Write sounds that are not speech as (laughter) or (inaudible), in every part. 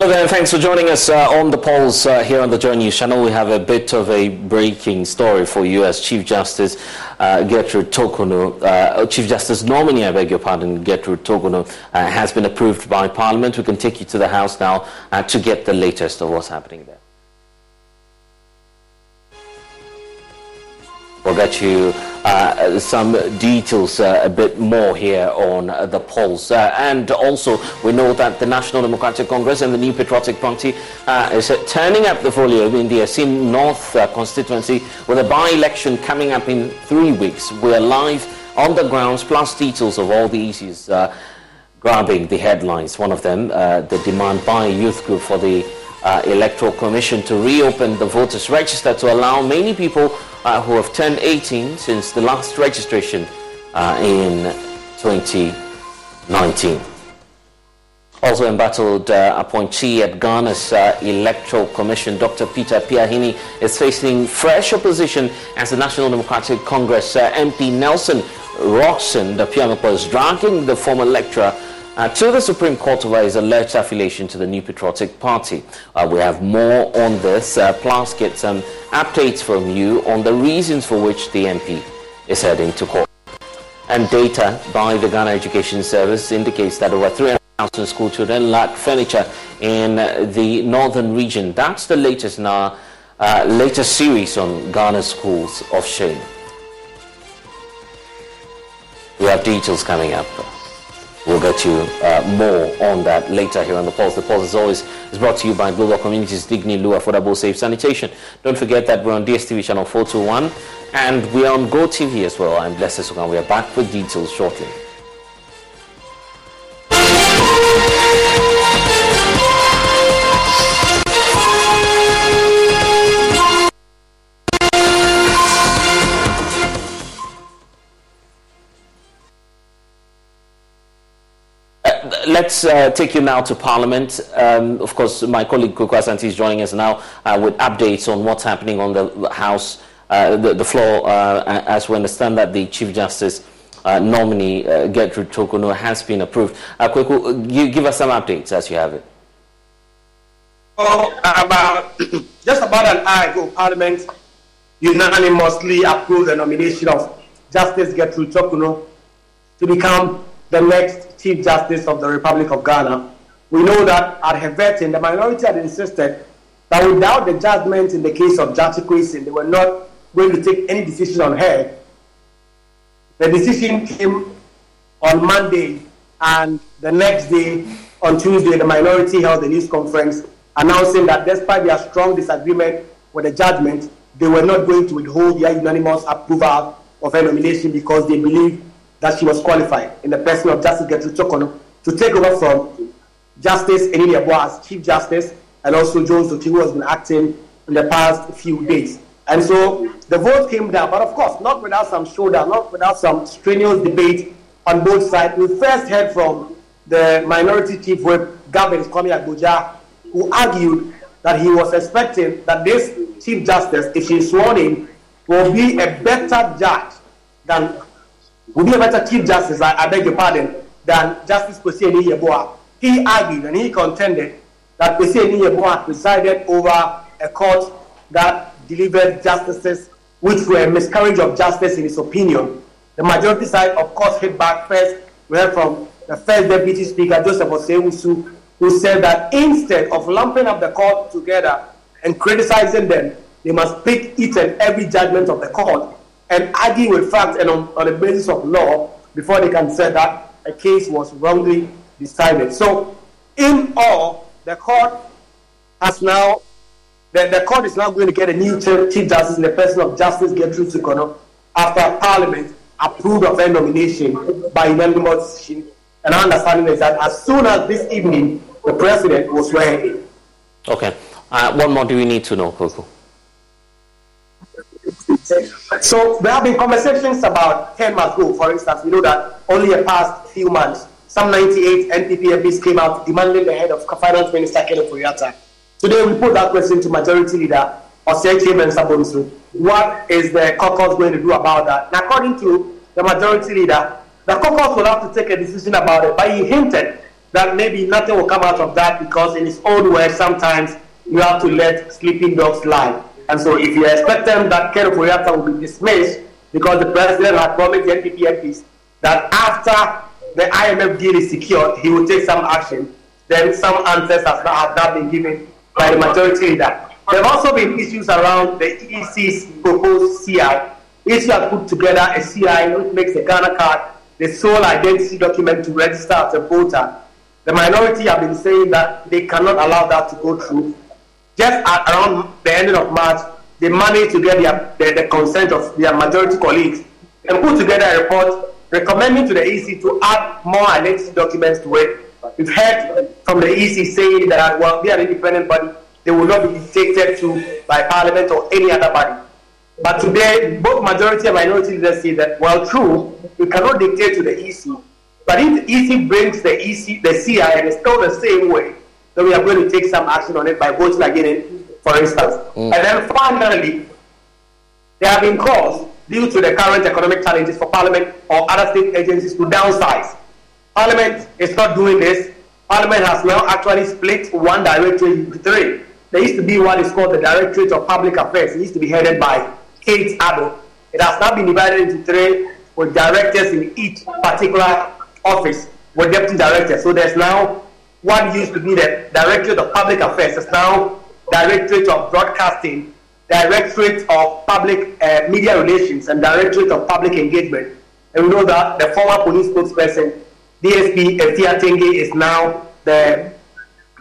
Hello there, thanks for joining us uh, on the Pulse uh, here on the Joy News channel. We have a bit of a breaking story for you as Chief Justice uh, Gertrude Torkornoo, uh, Chief Justice nominee, I beg your pardon, Gertrude Torkornoo, uh, has been approved by Parliament. We can take you to the House now uh, to get the latest of what's happening there. We'll get you uh, some details uh, a bit more here on uh, the Pulse. Uh, and also, we know that the National Democratic Congress and the New Patriotic Party uh, is turning up the volume in the Asin North uh, constituency with a by-election coming up in three weeks. We're live on the grounds, plus details of all the issues grabbing the headlines. One of them, the demand by a youth group for the Electoral Commission to reopen the voters' register to allow many people uh, who have turned 18 since the last registration uh, in 2019. Also embattled uh, appointee at Ghana's uh, Electoral Commission, Dr. Peter Piahini, is facing fresh opposition as the National Democratic Congress uh, MP Nelson Rockson, the Piamapa, is dragging the former lecturer uh, to the Supreme Court over his alleged affiliation to the New Patriotic Party. Uh, we have more on this, uh, plus get some updates from you on the reasons for which the MP is heading to court. And data by the Ghana Education Service indicates that over 300,000 school children lack furniture in the northern region. That's the latest in our uh, latest series on Ghana schools of shame. We have details coming up. We'll get you uh, more on that later here on the Pulse. The Pulse, as always, is brought to you by Global Communities Digni Lu Affordable Safe Sanitation. Don't forget that we're on DSTV channel 421 and we're on GoTV as well. I'm Blessed Sukan. We are back with details shortly. Let's uh, take you now to Parliament. Um, of course, my colleague Kwaku Asante is joining us now uh, with updates on what's happening on the House, uh, the, the, floor, uh, as we understand that the Chief Justice uh, nominee, uh, Gertrude Torkornoo, has been approved. Uh, Kwaku, you give us some updates as you have it. Oh, about (clears throat) just about an hour ago, Parliament unanimously approved the nomination of Justice Gertrude Torkornoo to become the next Chief Justice of the Republic of Ghana. We know that at her vetting, the minority had insisted that without the judgment in the case of Gyakye Quayson, they were not going to take any decision on her. The decision came on Monday, and the next day, on Tuesday, the minority held a news conference announcing that despite their strong disagreement with the judgment, they were not going to withhold their unanimous approval of her nomination because they believe that she was qualified in the person of Justice Gertrude Torkornoo to take over from Justice Eninia as Chief Justice and also Jones Dotse, who has been acting in the past few days. And so the vote came down, but of course, not without some showdown, not without some strenuous debate on both sides. We first heard from the minority chief whip, Governs Kwame Agbodza, who argued that he was expecting that this Chief Justice, if she's sworn in, will be a better judge than will be a better Chief Justice, I, I beg your pardon, than Justice Kwesi Yeboah. He argued and he contended that Kwesi Yeboah presided over a court that delivered justices which were a miscarriage of justice in his opinion. The majority side, of course, hit back first. We heard from the first deputy speaker, Joseph Osei-Owusu, who said that instead of lumping up the court together and criticizing them, they must pick each and every judgment of the court and argue with facts and on, on the basis of law before they can say that a case was wrongly decided. So, in all, the court has now, the, the court is now going to get a new chief justice in the person of Justice Gertrude Torkornoo after Parliament approved of her nomination by unanimous decision. And our understanding is that as soon as this evening, the president was swear in. Okay. Uh, what more do we need to know, Coco? So there have been conversations about 10 months ago, For instance, we know that only a past few months, some 98 NPP MPs came out demanding the head of Finance Minister Kenneth Ofori-Atta. Today we put that question to Majority Leader Osei Mensah-Bonsu. What is the caucus going to do about that? And according to the Majority Leader, the caucus will have to take a decision about it. But he hinted that maybe nothing will come out of that because, in his own words, sometimes you have to let sleeping dogs lie. And so, if you expect them that Ken will be dismissed because the president had promised the NPP MPs that after the IMF deal is secured, he will take some action, then some answers have not, have not been given by the majority leader. There have also been issues around the EC's proposed CI. EC has put together a CI which makes the Ghana card the sole identity document to register as a voter. The minority have been saying that they cannot allow that to go through. Just at around the ending of March, they managed to get their, the, the consent of their majority colleagues and put together a report recommending to the EC to add more identity documents to it. We've heard from the EC saying that, well, they are independent body, they will not be dictated to by Parliament or any other body. But today, both majority and minority leaders say that, well, true, we cannot dictate to the EC. But if the EC brings the EC, the CI, and it's still the same way, we are going to take some action on it by voting again, for instance. Mm. And then finally, there have been calls due to the current economic challenges for Parliament or other state agencies to downsize. Parliament is not doing this. Parliament has now actually split one directorate into three. There used to be what is called the Directorate of Public Affairs. It used to be headed by Kate Addo. It has now been divided into three with directors in each particular office with deputy directors. So there's now what used to be the Directorate of Public Affairs. It's now Directorate of Broadcasting, Directorate of Public uh, Media Relations, and Directorate of Public Engagement. And we know that the former police spokesperson, DSP Effia Tenge, is now the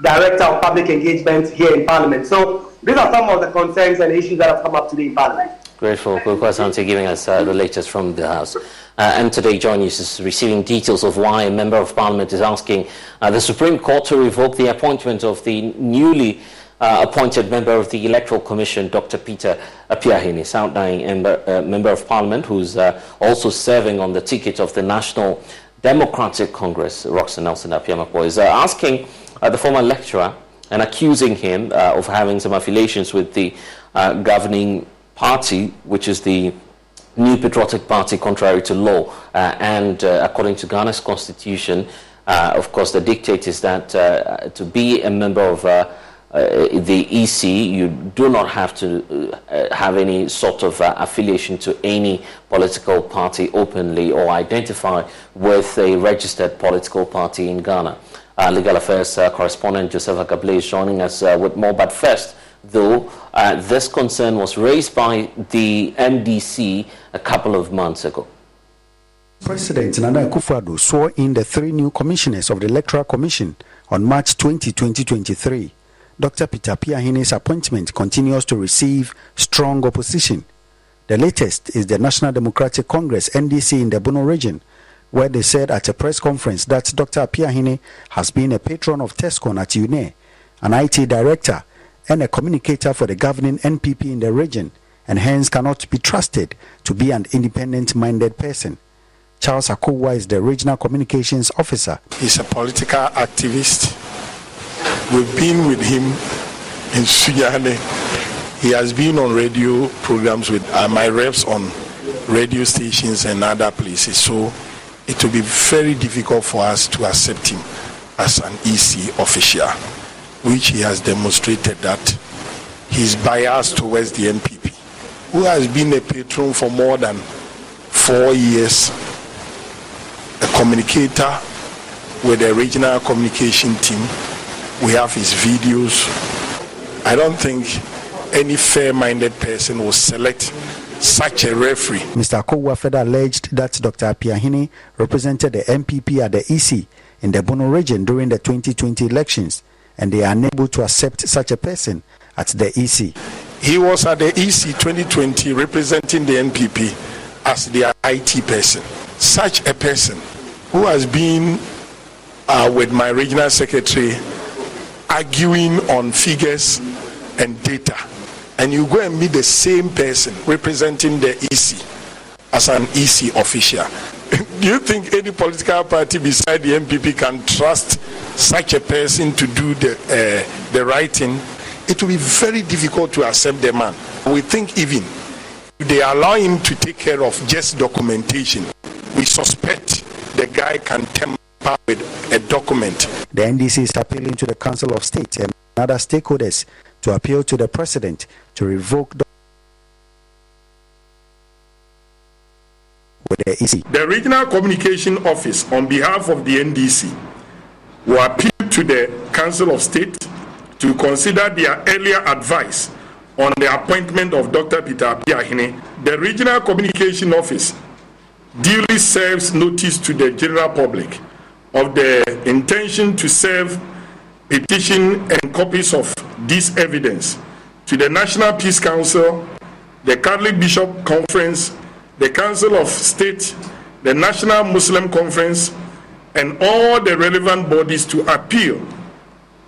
Director of Public Engagement here in Parliament. So these are some of the concerns and issues that have come up today in Parliament. Grateful, Asante, giving us uh, the latest from the House. Uh, and today, Joy News is receiving details of why a Member of Parliament is asking uh, the Supreme Court to revoke the appointment of the newly uh, appointed Member of the Electoral Commission, Dr. Peter Appiahene, outlying member, uh, member of Parliament, who's uh, also serving on the ticket of the National Democratic Congress, Rockson Nelson Dafeamekpor, is asking the former lecturer and accusing him of having some affiliations with the governing party, which is the New Patriotic Party, contrary to law. Uh, and uh, according to Ghana's constitution, uh, of course, the dictate is that uh, to be a member of uh, uh, the EC, you do not have to have any sort of affiliation to any political party openly or identify with a registered political party in Ghana. Legal Affairs correspondent Joseph Ackah-Blay is joining us with more. But first, though uh, this concern was raised by the NDC a couple of months ago. President Nana Akufo-Addo swore in the three new commissioners of the Electoral Commission on March 20, 2023. Dr. Peter Piahine's appointment continues to receive strong opposition. The latest is the National Democratic Congress NDC in the Bono region, where they said at a press conference that Dr. Piahine has been a patron of TESCON at UNE, an IT director, and a communicator for the governing NPP in the region, and hence cannot be trusted to be an independent minded person. Charles Akowa is the regional communications officer. He's a political activist. We've been with him in Sunyani. He has been on radio programs with uh, my reps on radio stations and other places. So it will be very difficult for us to accept him as an EC official which he has demonstrated that he's biased towards the NPP, who has been a patron for more than four years, a communicator with the regional communication team. We have his videos. I don't think any fair minded person will select such a referee. Mr. Kowa further alleged that Dr. Piahini represented the NPP at the EC in the Bono region during the 2020 elections and they are unable to accept such a person at the EC. He was at the EC 2020 representing the NPP as their IT person. Such a person who has been uh, with my regional secretary arguing on figures and data, and you go and meet the same person representing the EC as an EC official. Do you think any political party beside the NPP can trust such a person to do the uh, the writing? It will be very difficult to accept the man. We think even if they allow him to take care of just documentation, we suspect the guy can tamper with a document. The NDC is appealing to the Council of State and other stakeholders to appeal to the President to revoke with the EC. The Regional Communication Office, on behalf of the NDC, will appeal to the Council of State to consider their earlier advice on the appointment of Dr. Peter Piahini. The Regional Communication Office duly serves notice to the general public of the intention to serve petition and copies of this evidence to the National Peace Council, the Catholic Bishop Conference, the Council of State, the National Muslim Conference, and all the relevant bodies to appeal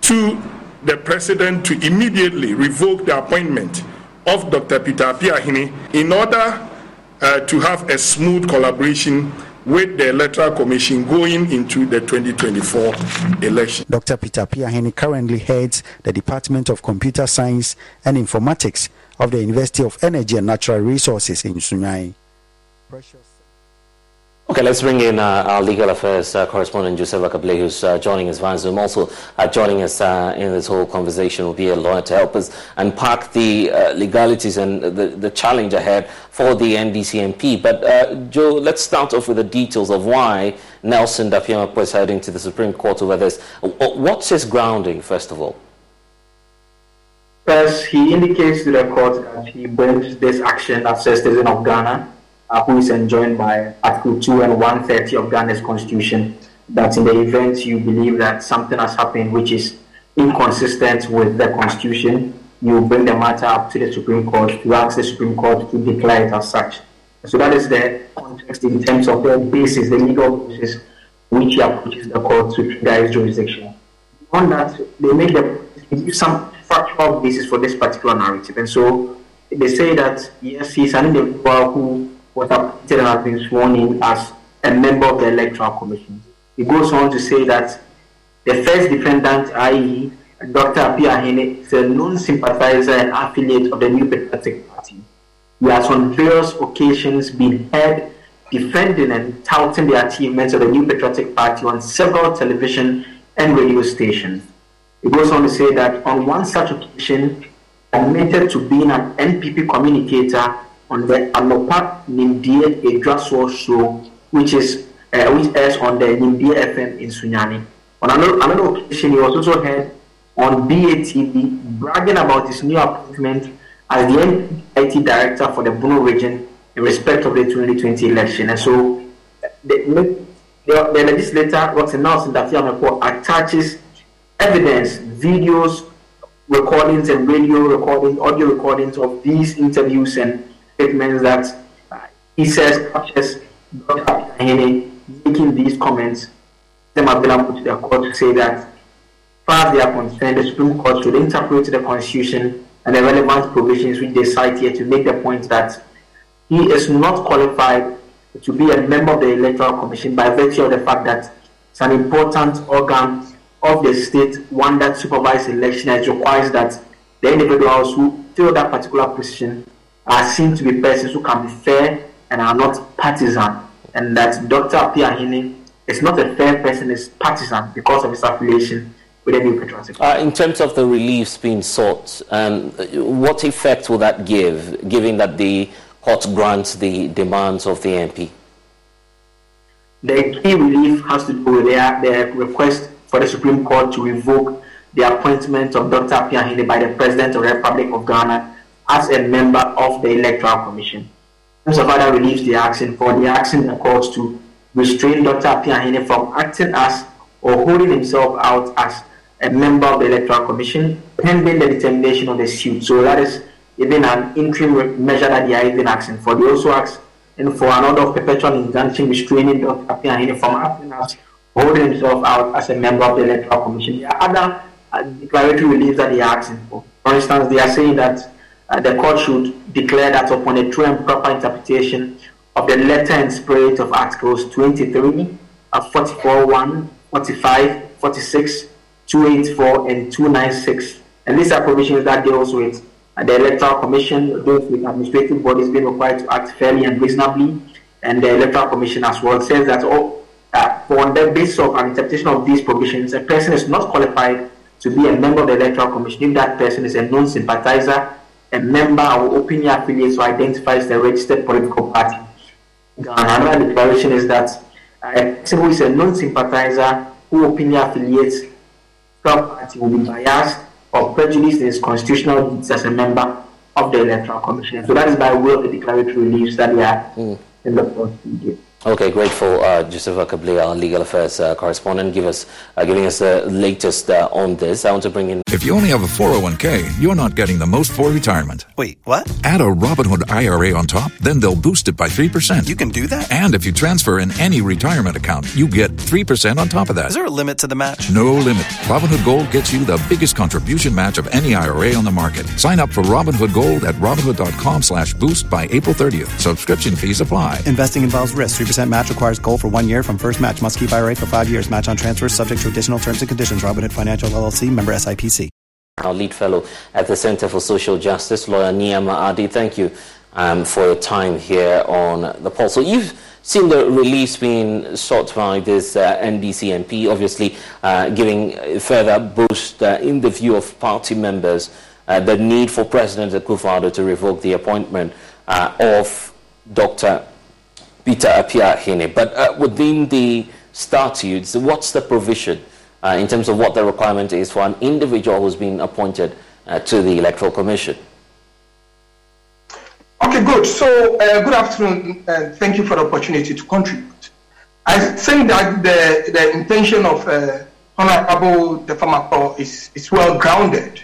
to the President to immediately revoke the appointment of Dr. Peter Piahini in order uh, to have a smooth collaboration with the Electoral Commission going into the 2024 election. Dr. Peter Piahini currently heads the Department of Computer Science and Informatics of the University of Energy and Natural Resources in Sunyani. Okay, let's bring in uh, our legal affairs uh, correspondent, Joseph Ackah-Blay, who's uh, joining us via Zoom. Also uh, joining us uh, in this whole conversation will be a lawyer to help us unpack the uh, legalities and the, the challenge ahead for the NDC MP. But, Joe, let's start off with the details of why Nelson Dapiama is heading to the Supreme Court over this. What's his grounding, first of all? First, he indicates to the court that he brings this action as a citizen of Ghana uh, who is enjoined by Article 2 and 130 of Ghana's Constitution, that in the event you believe that something has happened which is inconsistent with the Constitution, you bring the matter up to the Supreme Court to ask the Supreme Court to declare it as such. So that is the context in terms of the basis, the legal basis which he approaches the court to trigger his jurisdiction. On that, they make the give some factual basis for this particular narrative. And so they say that yes, he's an individual who was appointed has been sworn in as a member of the Electoral Commission. He goes on to say that the first defendant, i.e., Dr. Piahini, is a known sympathizer and affiliate of the New Patriotic Party. He has on various occasions been heard defending and touting the achievements of the New Patriotic Party on several television and radio stations. He goes on to say that on one such occasion, admitted to being an NPP communicator on the Anopa Nimdie Edraswo show, which is uh, which airs on the Nimdie FM in Sunyani. On another, another occasion, he was also heard on BATV bragging about his new appointment as the IT director for the Bono region in respect of the 2020 election. And so the, the, the legislator, what's announced in that report, attaches evidence, videos, recordings, and radio recordings, audio recordings of these interviews and statements that he says captures Dr. Making these comments, them available to the court to say that, as far as they are concerned, the Supreme Court should interpret the Constitution and the relevant provisions which they cite here to make the point that he is not qualified to be a member of the Electoral Commission by virtue of the fact that it's an important organ of the state, one that supervises election and requires that the individuals who fill that particular position are seen to be persons who can be fair and are not partisan. And that Dr. Piahini is not a fair person, is partisan because of his affiliation with the New Patriotic uh, In terms of the reliefs being sought, um, what effect will that give, given that the court grants the demands of the MP? The key relief has to do with their, their request for the Supreme Court to revoke the appointment of Dr. Appiahene by the President of the Republic of Ghana as a member of the Electoral Commission. Terms of other reliefs they for, they are asking the to restrain Dr. Appiahene from acting as or holding himself out as a member of the Electoral Commission pending the determination of the suit. So that is even an interim measure that they are even asking for. They also ask and for an order of perpetual injunction restraining Dr. Appiahene from acting as holding himself out as a member of the Electoral Commission. There are other uh, declaratory reliefs that they are asking for. For instance, they are saying that uh, the court should declare that upon a true and proper interpretation of the letter and spirit of Articles 23, uh, 44, 1, 45, 46, 284, and 296. And these are provisions that deals with uh, the Electoral Commission, those with administrative bodies being required to act fairly and reasonably, and the Electoral Commission as well says that oh, uh, on the basis of an interpretation of these provisions, a person is not qualified to be a member of the Electoral Commission if that person is a non-sympathizer, a member or openly affiliates or identifies the registered political party. Another declaration is that a person who is a non-sympathizer who openly affiliates to a party will be biased or prejudiced in his constitutional duties as a member of the Electoral Commission. So that is by way of the declaratory reliefs that we are mm. in the court Okay, grateful, uh, Joseph Ackah-Blay, our legal affairs uh, correspondent, give us, uh, giving us the latest uh, on this. I want to bring in. If you only have a 401k, you're not getting the most for retirement. Wait, what? Add a Robinhood IRA on top, then they'll boost it by 3%. You can do that? And if you transfer in any retirement account, you get 3% on top of that. Is there a limit to the match? No limit. Robinhood Gold gets you the biggest contribution match of any IRA on the market. Sign up for Robinhood Gold at Robinhood.com slash boost by April 30th. Subscription fees apply. Investing involves risk. 3% match requires gold for one year from first match. Must keep IRA for five years. Match on transfers subject to additional terms and conditions. Robinhood Financial LLC member SIPC. Our lead fellow at the Center for Social Justice, lawyer Nneɛma Addy. Thank you um, for your time here on the pulse. So you've seen the release being sought by this uh, NDC MP, obviously uh, giving further boost uh, in the view of party members uh, the need for President Akufo-Addo to revoke the appointment uh, of Dr. Peter Appiahene. But uh, within the statutes, what's the provision uh, in terms of what the requirement is for an individual who's been appointed uh, to the Electoral Commission? Okay, good. So, uh, good afternoon, and thank you for the opportunity to contribute. I think that the, the intention of uh, Honorable Dafeamekpor is, is well grounded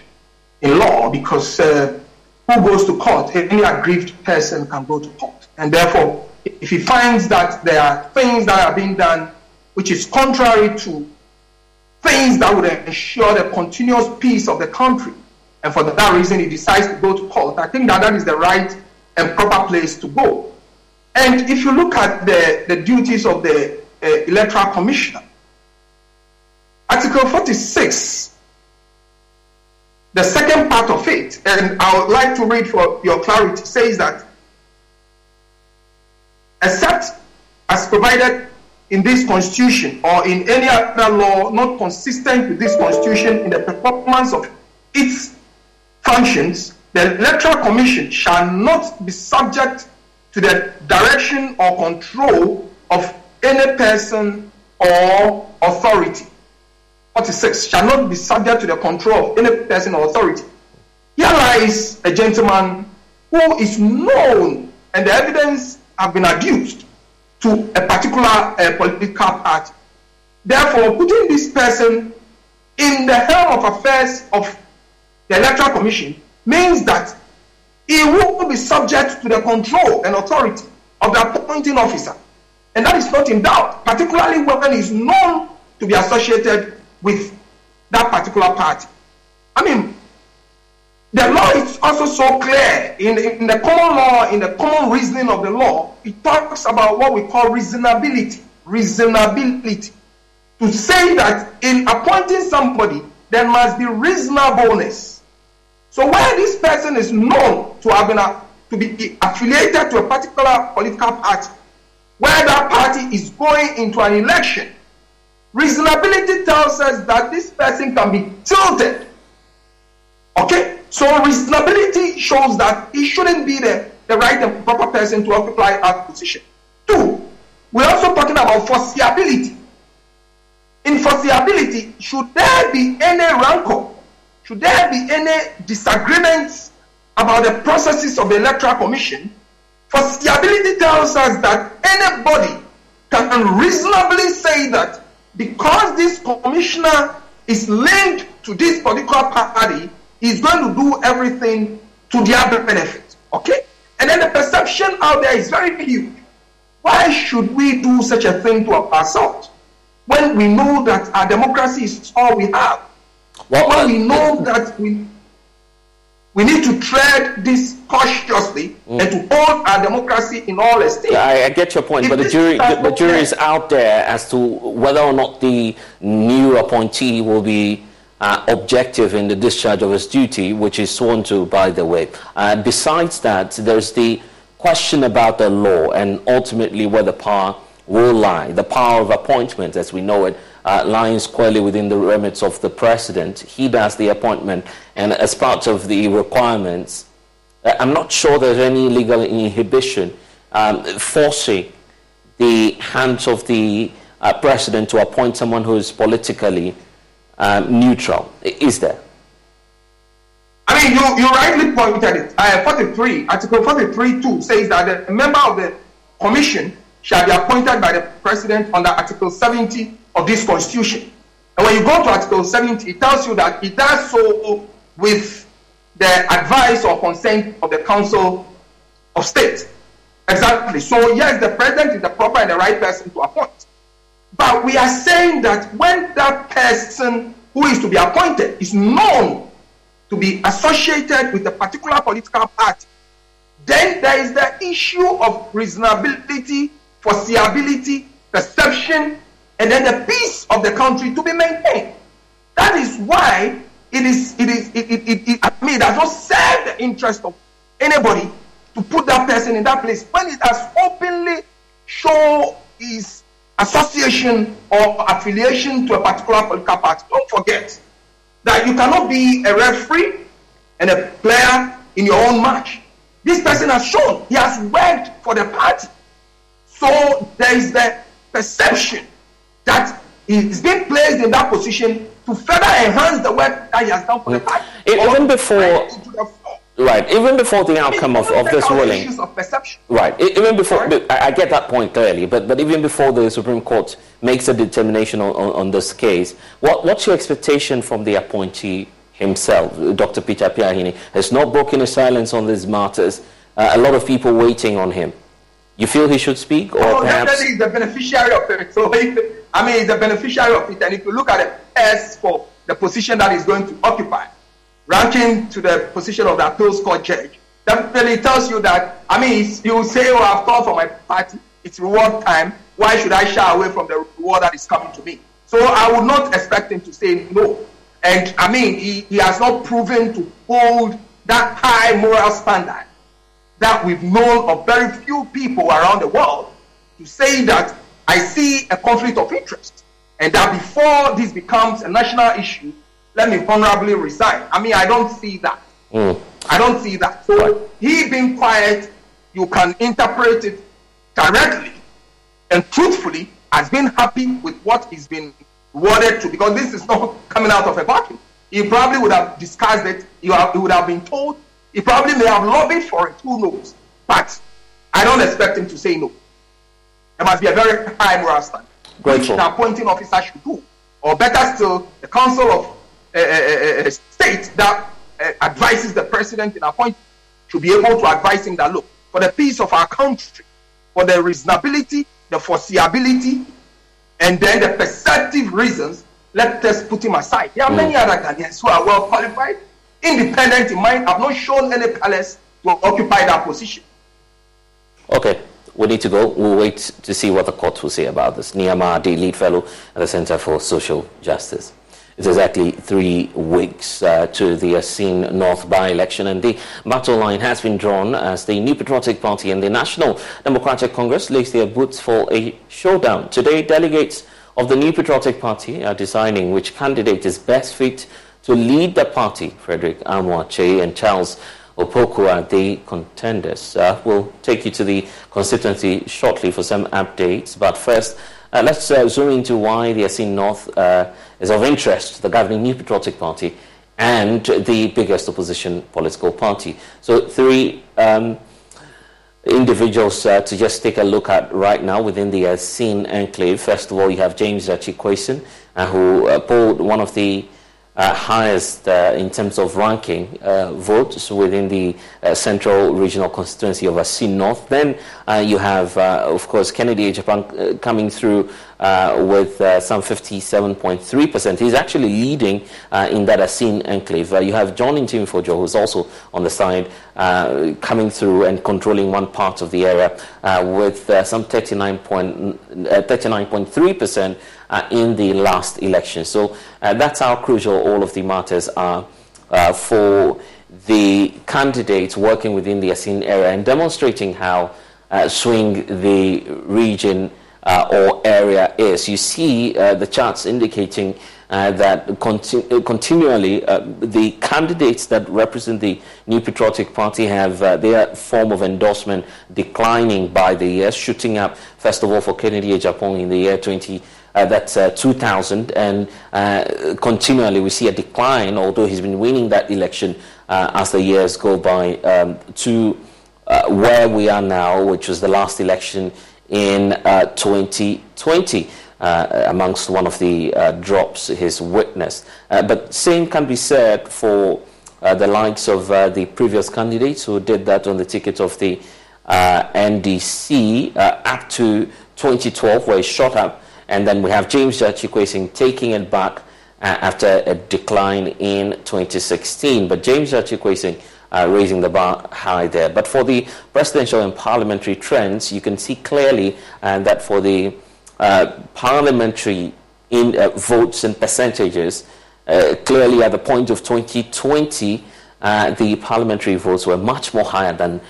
in law because uh, who goes to court? Any aggrieved person can go to court. And therefore, if he finds that there are things that are being done which is contrary to things that would ensure the continuous peace of the country, and for that reason he decides to go to court, I think that that is the right and proper place to go. And if you look at the, the duties of the uh, Electoral Commissioner, Article 46, the second part of it, and I would like to read for your clarity, says that except as provided in this constitution or in any other law not consistent with this constitution in the performance of its functions, the electoral commission shall not be subject to the direction or control of any person or authority. 46 shall not be subject to the control of any person or authority. Here lies a gentleman who is known, and the evidence have been adduced to a particular uh, political party. Therefore, putting this person in the helm of affairs of the Electoral Commission means that he will be subject to the control and authority of the appointing officer. And that is not in doubt, particularly when he is known to be associated with that particular party. I mean, the law is also so clear in, in the common law, in the common reasoning of the law, it talks about what we call reasonability. Reasonability. To say that in appointing somebody, there must be reasonableness. So where this person is known to have been a, to be affiliated to a particular political party, where that party is going into an election, reasonability tells us that this person can be tilted. Okay? So reasonability shows that he shouldn't be the the right and proper person to occupy that position. Two, we're also talking about foreseeability. In foreseeability, should there be any rancor, should there be any disagreements about the processes of the Electoral Commission, foreseeability tells us that anybody can reasonably say that because this commissioner is linked to this political party, he's going to do everything to their benefit. Okay? And then the perception out there is very huge. Why should we do such a thing to ourselves when we know that our democracy is all we have? Well, when uh, we know that we we need to tread this cautiously mm. and to hold our democracy in all esteem. I, I get your point, if but the jury, the, the jury is out there as to whether or not the new appointee will be uh, objective in the discharge of his duty, which is sworn to, by the way. Uh, besides that, there's the question about the law and ultimately where the power will lie. The power of appointment, as we know it, uh, lies squarely within the remits of the president. He does the appointment, and as part of the requirements, uh, I'm not sure there's any legal inhibition um, forcing the hands of the uh, president to appoint someone who is politically um, neutral. Is there? I mean, you, you rightly pointed it. Uh, 43, Article 43 2 says that a member of the commission shall be appointed by the president under Article 70 of this constitution. And when you go to Article 70, it tells you that it does so with the advice or consent of the Council of State. Exactly. So, yes, the president is the proper and the right person to appoint. But we are saying that when that person who is to be appointed is known to be associated with a particular political party, then there is the issue of reasonability, foreseeability, perception, and then the peace of the country to be maintained. That is why it is, it is, it, it, it, it, I mean, it does not serve the interest of anybody to put that person in that place when it has openly shown his association or affiliation to a particular political party. Don't forget that you cannot be a referee and a player in your own match. This person has shown he has worked for the party. So there is the perception that he is being placed in that position to further enhance the work that he has done for the party. Even before, right, even before the outcome of, of this ruling, of right, even before, I get that point clearly, but but even before the Supreme Court makes a determination on, on, on this case, what what's your expectation from the appointee himself, Dr. Peter Piahini, has not broken his silence on these matters. Uh, a lot of people waiting on him. You feel he should speak, or perhaps he's the beneficiary of it. So, I mean, he's the beneficiary of it. And if you look at the S for the position that he's going to occupy, ranking to the position of the appeals court judge, definitely tells you that. I mean, you say, "Oh, I've thought for my party. It's reward time. Why should I shy away from the reward that is coming to me?" So, I would not expect him to say no. And I mean, he, he has not proven to hold that high moral standard that we've known of very few people around the world to say that I see a conflict of interest and that before this becomes a national issue, let me honorably resign. I mean, I don't see that. Mm. I don't see that. So right. he being quiet, you can interpret it directly and truthfully as being happy with what he's been rewarded to because this is not coming out of a vacuum. He probably would have discussed it. He would have been told he probably may have lobbied for it, who knows? But I don't expect him to say no. There must be a very high moral standard, which an appointing officer should do. Or better still, the Council of uh, uh, uh, State that uh, advises the president in appointment should be able to advise him that look, for the peace of our country, for the reasonability, the foreseeability, and then the perceptive reasons, let us put him aside. There are mm. many other Ghanaians who are well qualified independent in mind, have not shown any palace to occupy that position. Okay, we need to go. We'll wait to see what the court will say about this. Nneɛma Adei lead fellow at the Center for Social Justice. It's exactly three weeks uh, to the Asin North by-election and the battle line has been drawn as the New Patriotic Party and the National Democratic Congress lays their boots for a showdown. Today, delegates of the New Patriotic Party are deciding which candidate is best fit to lead the party, Frederick Amoatse and Charles Opoku are the contenders. Uh, we'll take you to the constituency shortly for some updates, but first, uh, let's uh, zoom into why the Asin North uh, is of interest to the governing New Patriotic Party and the biggest opposition political party. So, three um, individuals uh, to just take a look at right now within the Asin enclave. First of all, you have James Gyakye Quayson, uh, who uh, polled one of the uh, highest uh, in terms of ranking uh, votes within the uh, central regional constituency of Asin North. Then uh, you have, uh, of course, Kennedy Agyapong coming through with some 57.3%. He's actually leading in that Asin enclave. you have John Ntimfodjo, who's also on the side, coming through and controlling one part of the area with some 39.3% uh, in the last election. So uh, that's how crucial all of the matters are uh, for the candidates working within the Asin area and demonstrating how uh, swing the region uh, or area is. You see uh, the charts indicating that conti- continually the candidates that represent the New Patriotic Party have their form of endorsement declining by the year, shooting up, first of all, for Kennedy Agyapong in the year 20. Uh, that's uh, 2000, and uh, continually we see a decline, although he's been winning that election uh, as the years go by, um, to uh, where we are now, which was the last election in uh, 2020. Uh, amongst one of the uh, drops he's witnessed. but same can be said for the likes of the previous candidates who did that on the ticket of the NDC up to 2012, where he shot up and then we have James Gyakye Quayson taking it back uh, after a decline in 2016. But James Gyakye Quayson uh, raising the bar high there. But for the presidential and parliamentary trends, you can see clearly uh, that for the uh, parliamentary in, uh, votes and percentages, uh, clearly at the point of 2020, the parliamentary votes were much more higher than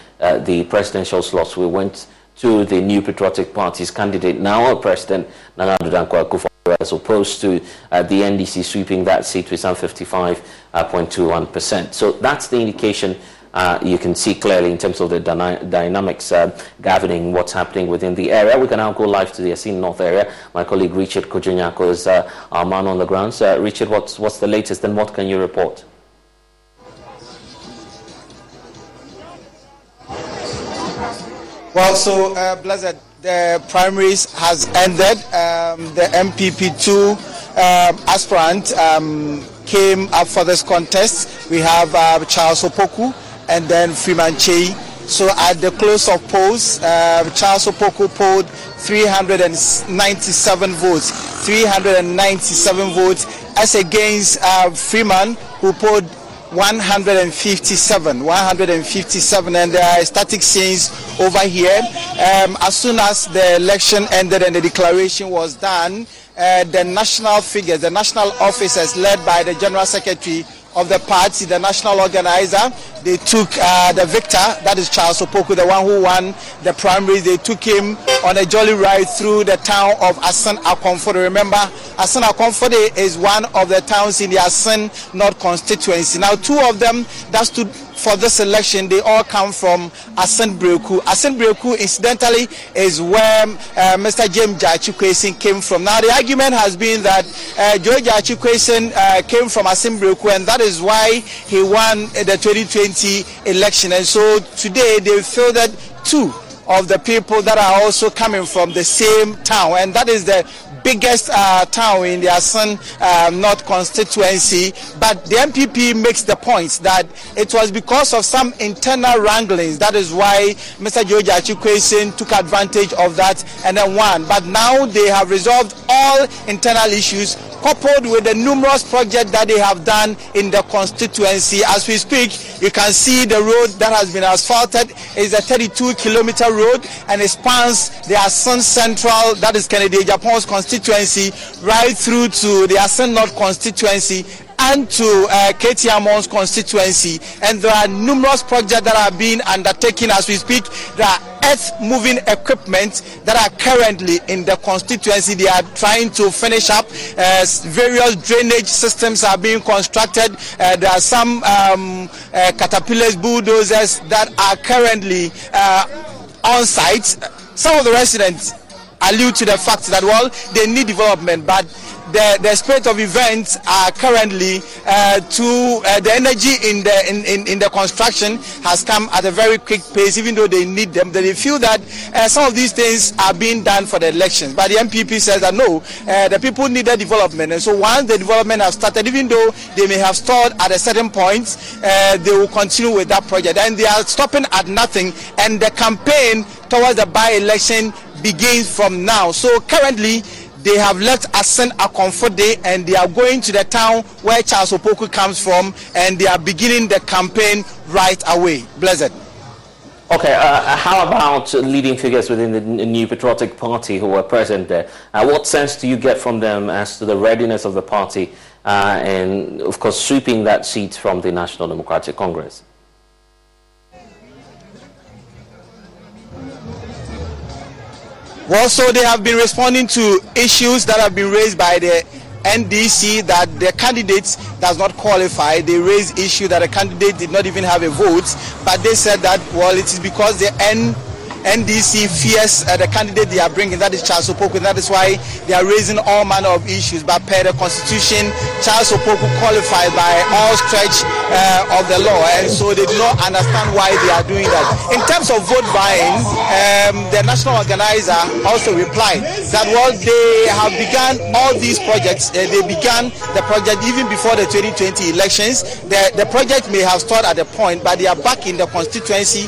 the presidential slots. We went to the new patriotic party's candidate, now President Nana Akufo, as opposed to uh, the NDC sweeping that seat with some 55.21%. So that's the indication uh, you can see clearly in terms of the dyna- dynamics uh, governing what's happening within the area. We can now go live to the Asin North area. My colleague Richard Kojunyako is uh, our man on the ground. So, Richard, what's, what's the latest and what can you report? Well, so uh, Blessed, the primaries has ended. Um, the MPP2 um, aspirant um, came up for this contest. We have uh, Charles Opoku and then Freeman Chei. So at the close of polls, uh, Charles Opoku polled 397 votes. 397 votes as against uh, Freeman, who polled 157 157 and there are static scenes over here. Um, as soon as the election ended and the declaration was done uh, the national figures the national officers led by the general secretary of the party, the national organizer. They took uh, the victor, that is Charles Opoku, the one who won the primaries. They took him on a jolly ride through the town of Asin Akomfode. Remember, Asin Akomfode is one of the towns in the Asin North constituency. Now, two of them that stood for this election, they all come from Asen Breku. Asen Breku, incidentally, is where uh, Mr. James Gyakye Quayson came from. Now, the argument has been that uh, George Gyakye Quayson uh, came from Asen Breku, and that is why he won the 2020 election. And so today they feel that two of the people that are also coming from the same town, and that is the biggest uh, town in the Asin uh, North constituency. But the NPP makes the point that it was because of some internal wranglings. That is why Mr. George Gyakye Quayson took advantage of that and then won. But now they have resolved all internal issues coupled with the numerous projects that they have done in the constituency. As we speak, you can see the road that has been asphalted is a 32 kilometer road and it spans the Asin Central, that is Kennedy Agyapong's constituency, right through to the Asan North constituency and to uh, Katie Amon's constituency, and there are numerous projects that are being undertaken as we speak. There are earth moving equipment that are currently in the constituency. They are trying to finish up. Uh, various drainage systems are being constructed. Uh, there are some um, uh, caterpillars, bulldozers that are currently uh, on site. Some of the residents allude to the fact that well they need development but the, the spirit of events are currently uh, to uh, the energy in the in, in, in, the construction has come at a very quick pace even though they need them. They feel that uh, some of these things are being done for the elections. But the NPP says that no uh, the people need the development. And so once the development has started even though they may have stalled at a certain point uh, they will continue with that project. And they are stopping at nothing. And the campaign towards the by-election begins from now. So currently they have left Asen Akomfode and they are going to the town where Charles Opoku comes from and they are beginning the campaign right away. Blessed. Okay, uh, how about leading figures within the New Patriotic Party who are present there? Uh, what sense do you get from them as to the readiness of the party uh, and, of course, sweeping that seat from the National Democratic Congress? Well, so they have been responding to issues that have been raised by the NDC that the candidate does not qualify. They raised issue that the candidate did not even have a vote, but they said that well, it is because the N NDC fears uh, the candidate they are bringing, that is Charles Opoku, that is why they are raising all manner of issues. But per the constitution, Charles Opoku qualified by all stretch uh, of the law, and so they do not understand why they are doing that. In terms of vote buying, um, the national organizer also replied that well, they have begun all these projects. Uh, they began the project even before the 2020 elections. The, the project may have started at a point, but they are back in the constituency.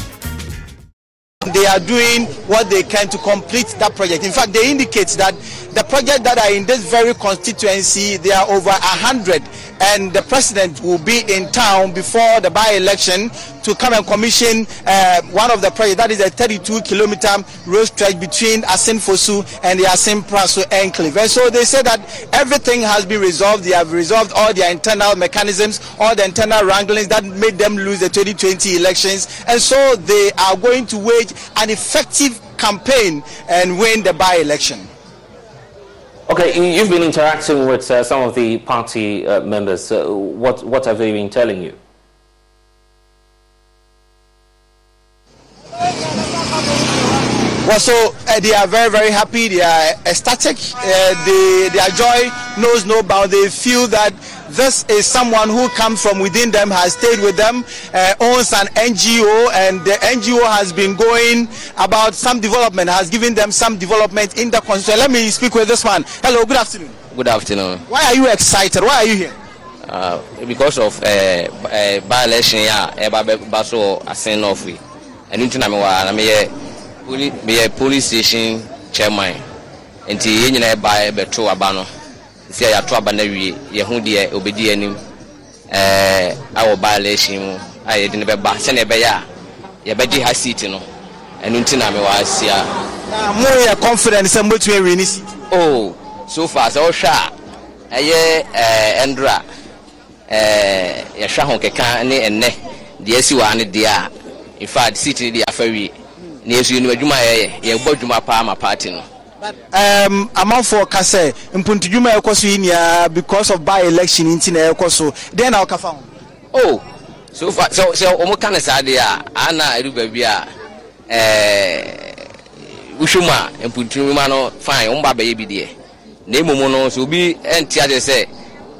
They are doing what they can to complete that project. In fact, they indicate that the projects that are in this very constituency, there are over a hundred, and the president will be in town before the by-election to come and commission uh, one of the projects. That is a 32-kilometer road stretch between Asin Fosu and the Asin Praso enclave. And so they say that everything has been resolved. They have resolved all their internal mechanisms, all the internal wranglings that made them lose the 2020 elections. And so they are going to wage an effective campaign and win the by-election. Okay, you've been interacting with uh, some of the party uh, members. Uh, what what have they been telling you? Well, so uh, they are very, very happy. They are ecstatic. Uh, they, their joy knows no bound. They feel that this is someone who comes from within them, has stayed with them, uh, owns an NGO, and the NGO has been going about some development, has given them some development in the constitution. Let me speak with this man. Hello, good afternoon. Good afternoon. Why are you excited? Why are you here? Uh, because of uh, uh, by-election yeah, eba ba so asen north we. Ɛnu nti na mi wa na mi yɛ police station chairman. Nti yɛn nyinaa ɛba ɛbɛto aba no. A yɛato aba na wie yɛn ho deɛ obedi anim awɔ by-election mu a yɛde ne bɛba sɛnea ɛbɛyɛ a yɛbɛgye ha seat no. Ɛnu nti na mi wa asia. Na mo yɛ confident sɛ mo betumi awie ne seat. Oh, so far sɛ ɔhwɛ a ɛyɛ ɛɛ yɛhwɛ ho keka ne ɛnɛ deɛ esi wɔ ha ne deɛ a in fact seat ne deɛ afa wie na yɛsu yɛnum adwuma a yɛyɛ yɛbɔ adwuma paa ma party no. Amanfoɔ ka sɛ mpuntudwuma a ɛkɔ so yi nyinaa because of by election nti na ɛkɔ so den na ɔka fa ho. oh so far sɛ sɛ wɔn ka ne saa deɛ a ana ɛdu baabi a ɛɛ wohwɛ mu a mpuntudwuma no fine wɔn ba bɛyɛ bi deɛ na emu no sɛ obi ɛnte ase sɛ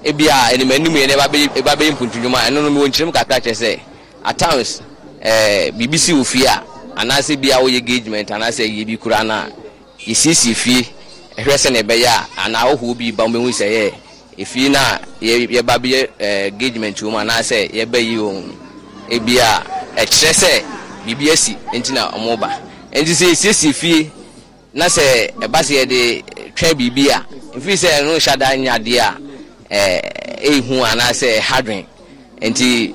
ebi a ɛnum anim yɛn ɛba bɛyɛ ɛba bɛyɛ mpuntudwuma ɛno no mi wɔ nkyɛn kakra kyerɛ sɛ at times ɛɛ biribi si wɔ fie a anaasɛ bi a wɔyɛ engagement anaasɛ yɛ bi kura na yɛsiesie fie ɛhwɛ sɛ na ɛbɛyɛ a anaa ahohoɔ bi ba wɔn bɛhu sɛ yɛ efie no a yɛba bɛyɛ engagement wɔ mu anaasɛ yɛbɛ yi wɔ ebi a ɛkyerɛ sɛ biribi asi nti na ɔmo ba. Nti sɛ esiesie fie na sɛ ɛba sɛ yɛde twɛ biribi a mfiri sɛ ɛno hyɛ da nyɛ adeɛ a ɛɛ ehu anaasɛ ɛha nti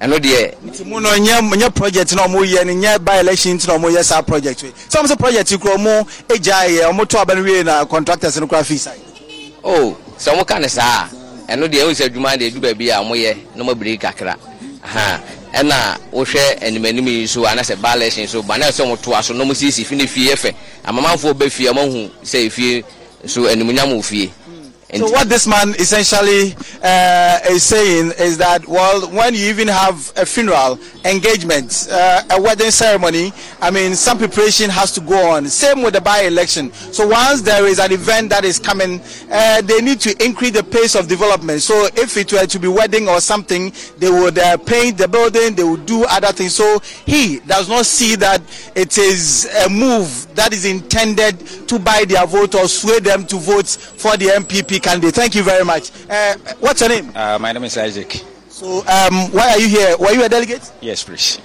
ɛno deɛ. nti mu no nyɛ nyɛ project na ɔmo yɛ no nyɛ by election na ɔmo yɛ saa project wei sɛ ɔmo sɛ project kura ɔmo egya yɛ ɔmo to aba no wie na contractors no kura fee side. o sɛ ɔmo ka ne saa ɛno deɛ ɛho sɛ adwuma deɛ edu baabi a ɔmo yɛ na ɔmo abiri kakra ɛna wohwɛ animanim yi so anasɛ ba election so ba na sɛ ɔmo to aso na ɔmo siesie fi ne fie yɛ fɛ amamanfoɔ bɛ fie ɔmo hu sɛ fie so animuonyam wɔ fie. So what this man essentially uh, is saying is that well, when you even have a funeral, engagement, uh, a wedding ceremony, I mean, some preparation has to go on. Same with the by-election. So once there is an event that is coming, uh, they need to increase the pace of development. So if it were to be wedding or something, they would uh, paint the building, they would do other things. So he does not see that it is a move that is intended to buy their vote or sway them to vote for the NPP candidate. Thank you very much. Uh, what's your name? Uh, my name is Isaac. So, um, why are you here? Were you a delegate? Yes, please.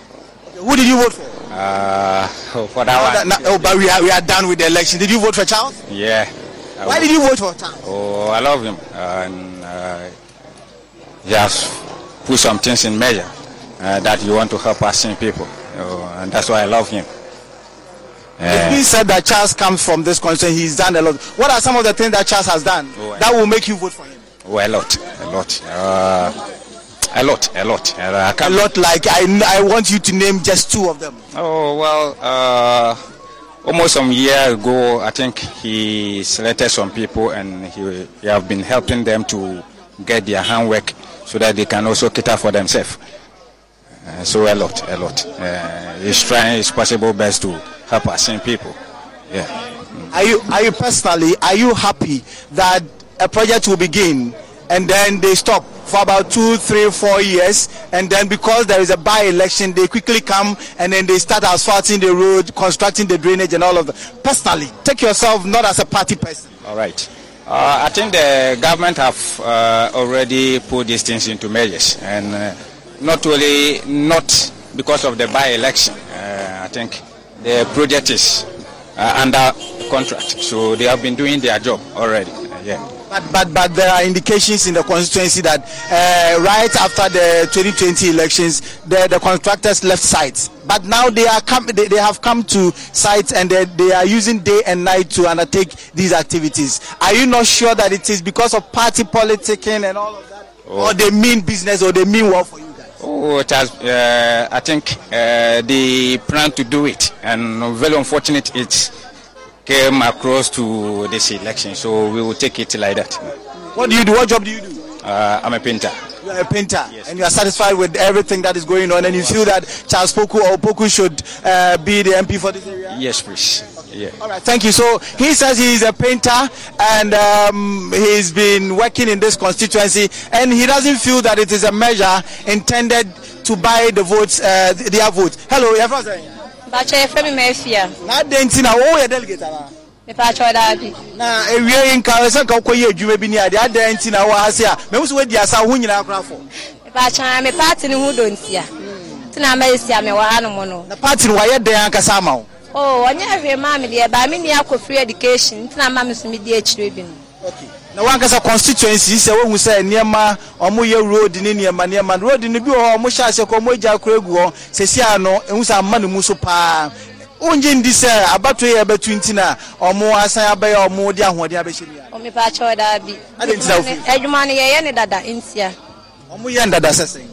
Okay, who did you vote for? Uh, for that one. That, oh, but we are, we are done with the election. Did you vote for Charles? Yeah. I why did you vote for Charles? Oh, I love him. And uh, he has put some things in measure uh, that you want to help us people. Uh, and that's why I love him. Uh, he said that Charles comes from this country. He's done a lot. What are some of the things that Charles has done oh, that will make you vote for him? Oh, a lot, a lot, uh, a lot, a lot. Uh, a lot. Like I, I want you to name just two of them. Oh well, uh, almost some year ago, I think he selected some people and he, he have been helping them to get their handwork so that they can also cater for themselves. Uh, so a lot, a lot. Uh, he's trying his possible best to help us people. Yeah. Are you are you personally are you happy that a project will begin and then they stop for about two, three, four years, and then because there is a by-election, they quickly come and then they start asphalting the road, constructing the drainage, and all of that. Personally, take yourself not as a party person. All right. Uh, I think the government have uh, already put these things into measures, and uh, not only not because of the by-election. Uh, I think the project is uh, under contract, so they have been doing their job already. Uh, yeah. But, but, but there are indications in the constituency that uh, right after the 2020 elections, the, the contractors left sites. But now they are come, they, they have come to sites and they, they are using day and night to undertake these activities. Are you not sure that it is because of party politicking and all of that, oh. or they mean business, or they mean well for you? Oh, it has, uh, I think uh, they plan to do it, and very unfortunate it came across to this election, so we will take it like that. What do you do? What job do you do? Uh, I'm a painter. You are a painter, yes. and you are satisfied with everything that is going on, and you feel that Charles Poku or Poku should uh, be the MP for this area? Yes, please. Yeah. All right, thank you. So he says he is a painter and um, he's been working in this constituency, and he doesn't feel that it is a measure intended to buy the votes, uh, their votes. Hello, friend. Bacha efre mi mefia. Na denti na wo ye delegate ala. Me pa cho da bi. Na ewie nka se nka koye adwuma bi ni ade ade nti na wo ha se a me so wadi asa ho nyina akra fo. Me pa cha me party ni hu do ntia. Tina ma esi me wa ha no mo no. Na party ni wa ye den ankasa ma wo. Oh onye hwee maa mi deɛ baa ni akɔ free education ntina maa mi so mi di akyire bi no. na wankasa constituency sɛ wohu sɛ nneɛma ɔmo yɛ road ne nneɛma nneɛma road no bi wɔ hɔ ɔmo hyɛ ase kɔ ɔmo agya akora egu hɔ sɛsi ano ehu sɛ ama ne mu so paa wongye ndi sɛ abato yɛ bɛtu nti na ɔmo asan abɛyɛ ɔmo de ahoɔden abɛhyɛ mu ya. ɔmo pa akyɛw daa bi adwuma no yɛyɛ ne dada ntia. ɔmo yɛ ndada sɛsɛn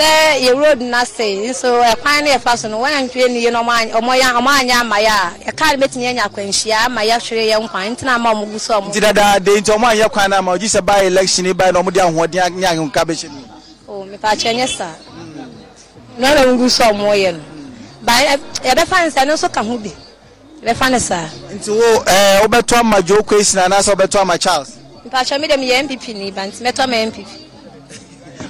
sɛ yɛ road na se nso ɛkwan no yɛfa so no ne yie no ɔmo anyɛ ama yɛ a yɛka no bɛtumi anya akwanhyia ama yɛhwere yɛ nkwan ntina ama ɔmo gu so ɔmo. nti dada de nti ɔmo anyɛ kwan no ama ɔgye sɛ baa election ba na ɔmo de ahoɔden ne ahomka bɛhyɛ mu. o mepa kyɛ nyɛ saa na ɔmo gu so ɔmo yɛ no ba yɛbɛfa ne saa no nso ka ho bi yɛbɛfa ne saa. nti wo ɛɛ wobɛto ama joe kwesi na anaasɛ wobɛto ama charles. mepa kyɛ mi dɛm yɛ npp ni ba nti mɛtɔ ama npp.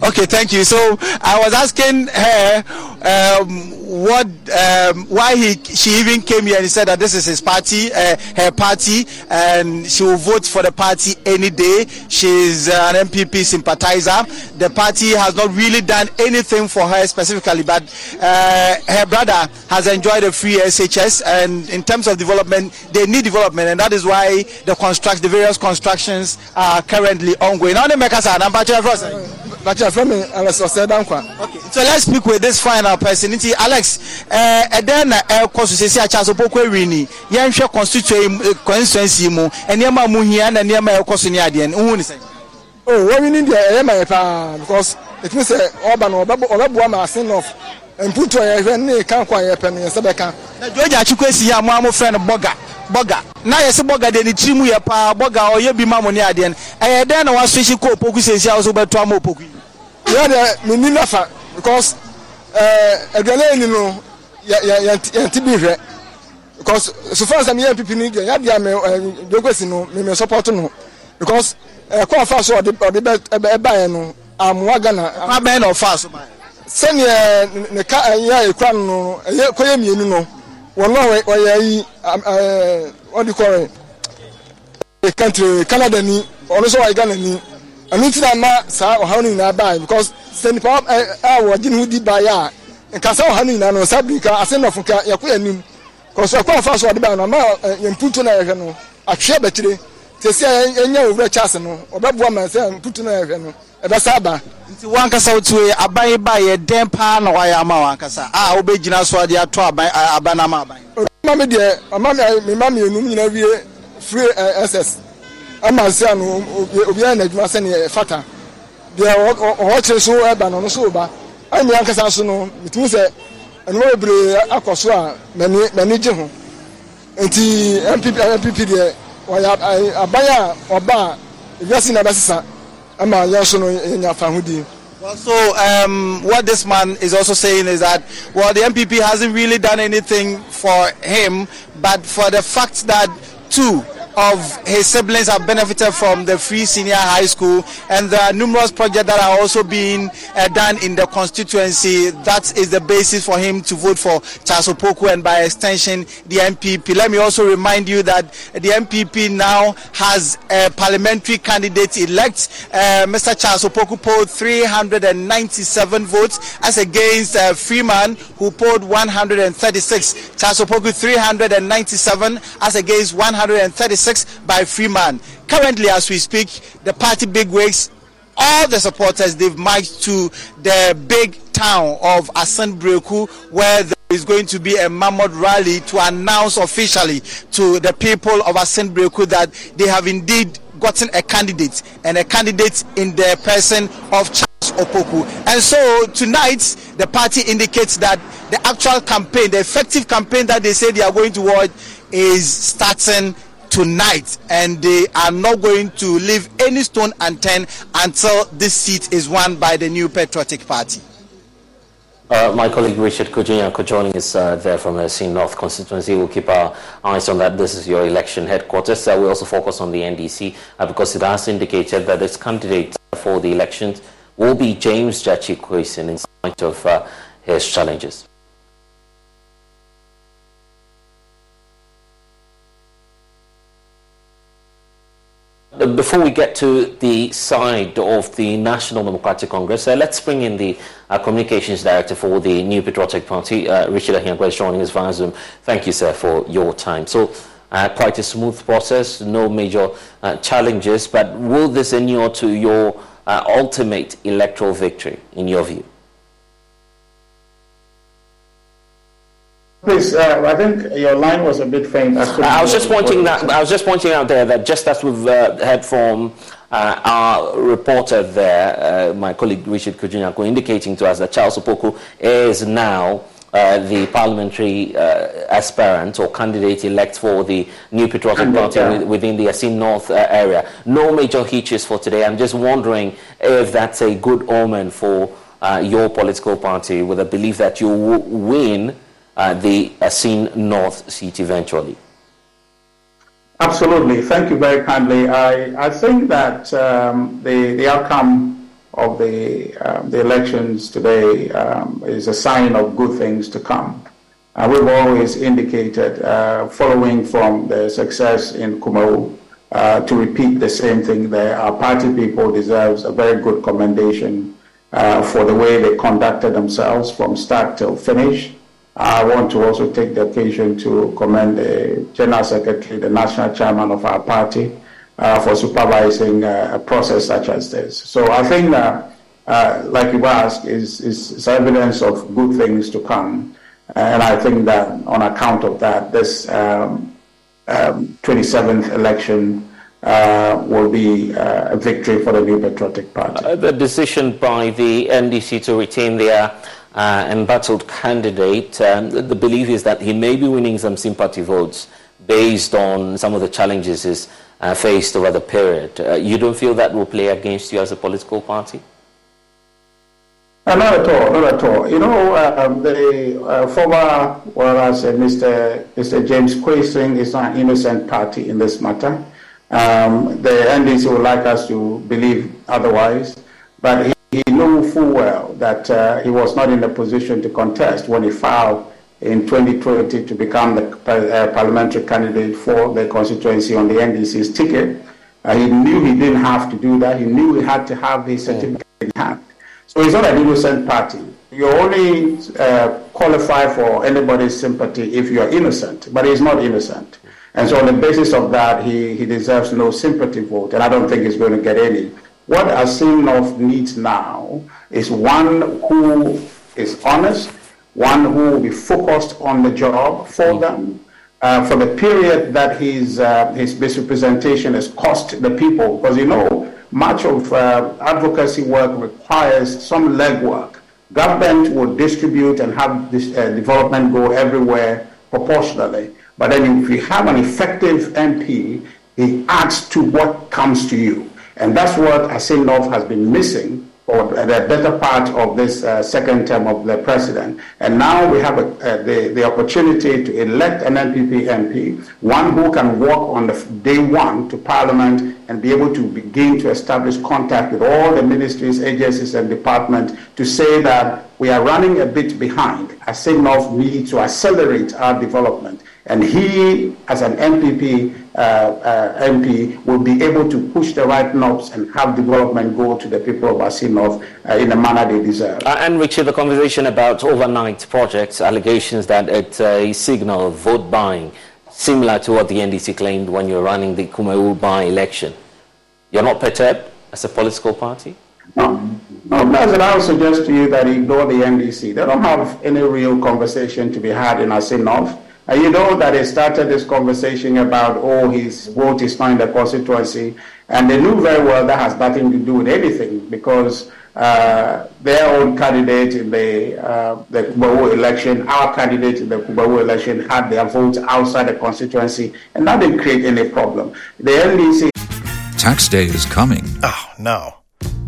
Okay, thank you. So I was asking her um, what um, why he she even came here and he said that this is his party, uh, her party, and she will vote for the party any day. She's uh, an NPP sympathizer. The party has not really done anything for her specifically, but uh, her brother has enjoyed a free SHS, and in terms of development, they need development, and that is why the construct, the various constructions are currently ongoing. Now, the makers are number Bacha from Alex Osedankwa. Okay, so let's speak with this final person. Nti Alex, eh eden na e kɔ so sesi acha so pokɔ ewini. Yɛn hwɛ constituency constituency mu. Nneɛma mu hia na nneɛma ɛkɔ so ne adeɛ. Nhu ni sɛ. Oh, wɔn wini deɛ ɛyɛ ma yɛ paa because it means sɛ ɔba no ɔbɛboa ma asen of mputu a yɛhwɛ ne kan kɔ a yɛpɛ no yɛsɛ bɛka. Na George esi yɛ a mo a mo frɛ no bɔga bɔga. Na yɛsɛ bɔga deɛ ne tiri mu yɛ paa bɔga ɔyɛ bi ma mo ne adeɛ no. Ɛyɛ dɛn na waso hyi kɔ opoku sesi a wɔso bɛto ama opoku yi. yɛ deɛ menni nafa because aduane ni no yɛnte bi hwɛ. Because so far sɛ meyɛ npp no deɛ yɛdeɛ me dwokwesi no meme support no. Because ɛkɔ ɔfa so ɔde ɛbaeɛ no amoa ghana. Abɛn na ɔfa so sɛneɛ ne ka ɛyɛ ɛkura no ɛyɛ kɔyɛ mmienu no wɔn no ɔyɛ yi ɔde kɔre country canada ni ɔno nso ɔyɛ ghana ni. Ɛno nti na ma saa ɔhaw no nyinaa baa because sɛ nipa a wɔgye ne ho di baa yɛ a nka saa ɔhaw no nyinaa no saa biri ka ase nnɔfo ka yɛkɔ yɛ anim. Kɔsɔ ɛkɔ afa so ɔde baa no ama yɛn mputu na yɛhwɛ no atwea bɛkyire. Tesi a yɛnya owura kyase no ɔbɛboa ma sɛ mputu na yɛhwɛ no. Ɛbɛsa aba. nti wankasa wotue aban ba yɛ dɛn paa na wayɛ ama wankasa? A wobɛgyina so ade ato aban aban ama aban. ɔma mi deɛ ɔma mi ma mmienu nyinaa wie free ss ama nse ano obiara na adwuma sɛnea ɛfata deɛ ɔwɔ kyerɛ so ɛba no ɔno so ba ɛna mi ankasa so no mitumi sɛ ɛnuma bebree akɔ so a m'ani m'ani gye ho. Nti npp npp deɛ ɔyɛ aban a ɔba a ewiase na ɛbɛsesa ama yɛn so no yɛnya fa. Well, so um, what this man is also saying is that well, the MPP hasn't really done anything for him, but for the fact that two of his siblings have benefited from the free senior high school and there are numerous projects that are also being uh, done in the constituency. That is the basis for him to vote for Charles Opoku and by extension the NPP let me also remind you that the NPP now has a parliamentary candidate elect. Uh, Mr. Charles Opoku polled 397 votes as against uh, Freeman who polled 136 Charles Opoku 397 as against 136 by Freeman. Currently, as we speak, the party bigwigs, all the supporters, they've marched to the big town of Asin Breku, where there is going to be a mammoth rally to announce officially to the people of Asin Breku that they have indeed gotten a candidate and a candidate in the person of Charles Opoku. And so tonight, the party indicates that the actual campaign, the effective campaign that they say they are going to watch, is starting tonight and they are not going to leave any stone unturned until this seat is won by the new patriotic party uh, my colleague Richard Kujinyako joining us uh, there from the Asin North constituency. We'll keep our eyes on that. This is your election headquarters. Uh, we also focus on the NDC uh, because it has indicated that its candidate for the elections will be James Gyakye Quayson in spite of uh, his challenges. Before we get to the side of the National Democratic Congress, uh, let's bring in the uh, Communications Director for the New Patriotic Party, uh, Richard Ahiagbah, is joining us via Zoom. Thank you, sir, for your time. So, uh, quite a smooth process, no major uh, challenges, but will this inure to your uh, ultimate electoral victory, in your view? Please, uh, I think your line was a bit faint. I, I was just pointing that. I was just pointing out there that just as we've uh, heard from uh, our reporter there, uh, my colleague Richard Kujinyako, indicating to us that Charles Opoku is now uh, the parliamentary uh, aspirant or candidate elect for the new Patriotic Party within the Asin North area. No major hitches for today. I'm just wondering if that's a good omen for your political party, with a belief that you will win the Asin North seat eventually? Absolutely. Thank you very kindly. I, I think that um, the, the outcome of the, um, the elections today um, is a sign of good things to come. Uh, we've always indicated, uh, following from the success in Kumawu, uh, to repeat the same thing there. Our party people deserves a very good commendation uh, for the way they conducted themselves from start till finish. I want to also take the occasion to commend the General Secretary, the National Chairman of our party, uh, for supervising uh, a process such as this. So I think, uh, like you asked, is, is, is, evidence of good things to come. And I think that on account of that, this um, um, 27th election uh, will be uh, a victory for the New Patriotic Party. Uh, the decision by the NDC to retain their uh, embattled candidate, um, the, the, belief is that he may be winning some sympathy votes based on some of the challenges he's uh, faced over the period. Uh, you don't feel that will play against you as a political party? Uh, not at all, not at all. You know, um, the uh, former, whereas uh, Mr. Mr. James Quayson is an innocent party in this matter. Um, the NDC would like us to believe otherwise, but he knew full well that uh, he was not in a position to contest when he filed in 2020 to become the uh, parliamentary candidate for the constituency on the NDC's ticket. Uh, he knew he didn't have to do that. He knew he had to have his certificate in hand. So it's not an innocent party. You only uh, qualify for anybody's sympathy if you are innocent, but he's not innocent. And so on the basis of that, he, he deserves no sympathy vote, and I don't think he's going to get any. What Asin North needs now is one who is honest, one who will be focused on the job for them, uh, for the period that his, uh, his misrepresentation has cost the people. Because you know, much of uh, advocacy work requires some legwork. Government will distribute and have this uh, development go everywhere proportionally. But then if you have an effective MP, he adds to what comes to you. And that's what Asin North has been missing for the better part of this uh, second term of the president. And now we have a, uh, the, the opportunity to elect an NPP MP, one who can walk on the day one to parliament and be able to begin to establish contact with all the ministries, agencies, and departments to say that we are running a bit behind. Asin North needs to accelerate our development. And he, as an NPP, uh, uh, MP, will be able to push the right knobs and have development go to the people of Asin North uh, in the manner they deserve. Uh, and Richard, the conversation about overnight projects, allegations that it's a signal of vote buying, similar to what the NDC claimed when you're running the Kumawu by-election. You're not perturbed as a political party? No. No, President, I would suggest to you that ignore the NDC. They don't have any real conversation to be had in Asin North. And you know that they started this conversation about, oh, his vote is not in the constituency. And they knew very well that has nothing to do with anything because uh, their own candidate in the, uh, the Kumawu election, our candidate in the Kumawu election had their votes outside the constituency, and that didn't create any problem. The NDC. Tax day is coming. Oh, no.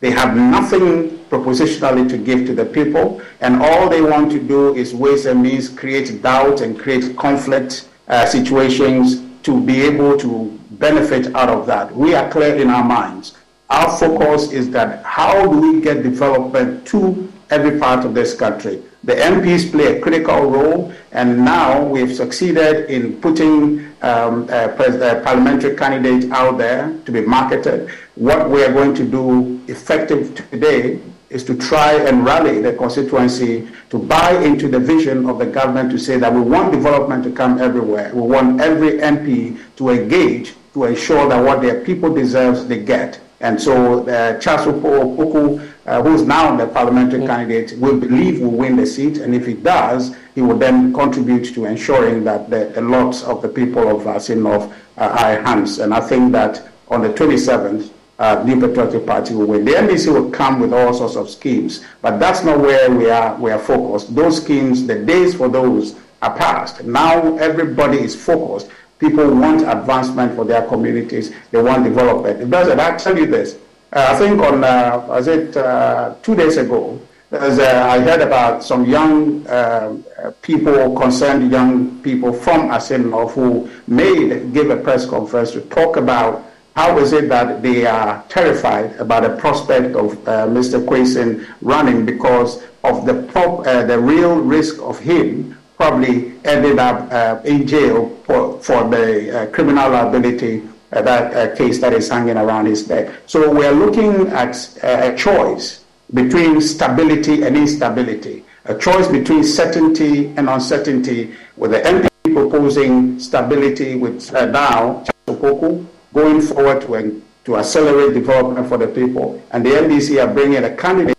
they have nothing propositionally to give to the people, and all they want to do is ways and means create doubt and create conflict uh, situations to be able to benefit out of that. We are clear in our minds. Our focus is that how do we get development to every part of this country? The MPs play a critical role, and now we've succeeded in putting um, a, a parliamentary candidate out there to be marketed. What we are going to do effective today is to try and rally the constituency to buy into the vision of the government to say that we want development to come everywhere. We want every MP to engage to ensure that what their people deserve, they get. And so uh, Charles Opoku, uh, who is now the parliamentary mm-hmm. candidate, we believe will win the seat. And if he does, he will then contribute to ensuring that the, the lots of the people of Asin North uh, are hands. And I think that on the 27th, uh, New Patriotic Party will win. The NDC will come with all sorts of schemes, but that's not where we are. We are focused. Those schemes, the days for those are past. Now everybody is focused. People want advancement for their communities. They want development. Because I tell you this. Uh, I think on uh, was it uh, two days ago, uh, I heard about some young uh, people, concerned young people from Asin North who made give a press conference to talk about how is it that they are terrified about the prospect of uh, Mr. Quayson running because of the prop, uh, the real risk of him probably ended up uh, in jail for, for the uh, criminal liability uh, that uh, case that is hanging around his neck. So we are looking at a choice between stability and instability, a choice between certainty and uncertainty, with the MP proposing stability with now Opoku going forward to, to accelerate development for the people, and the NDC are bringing a candidate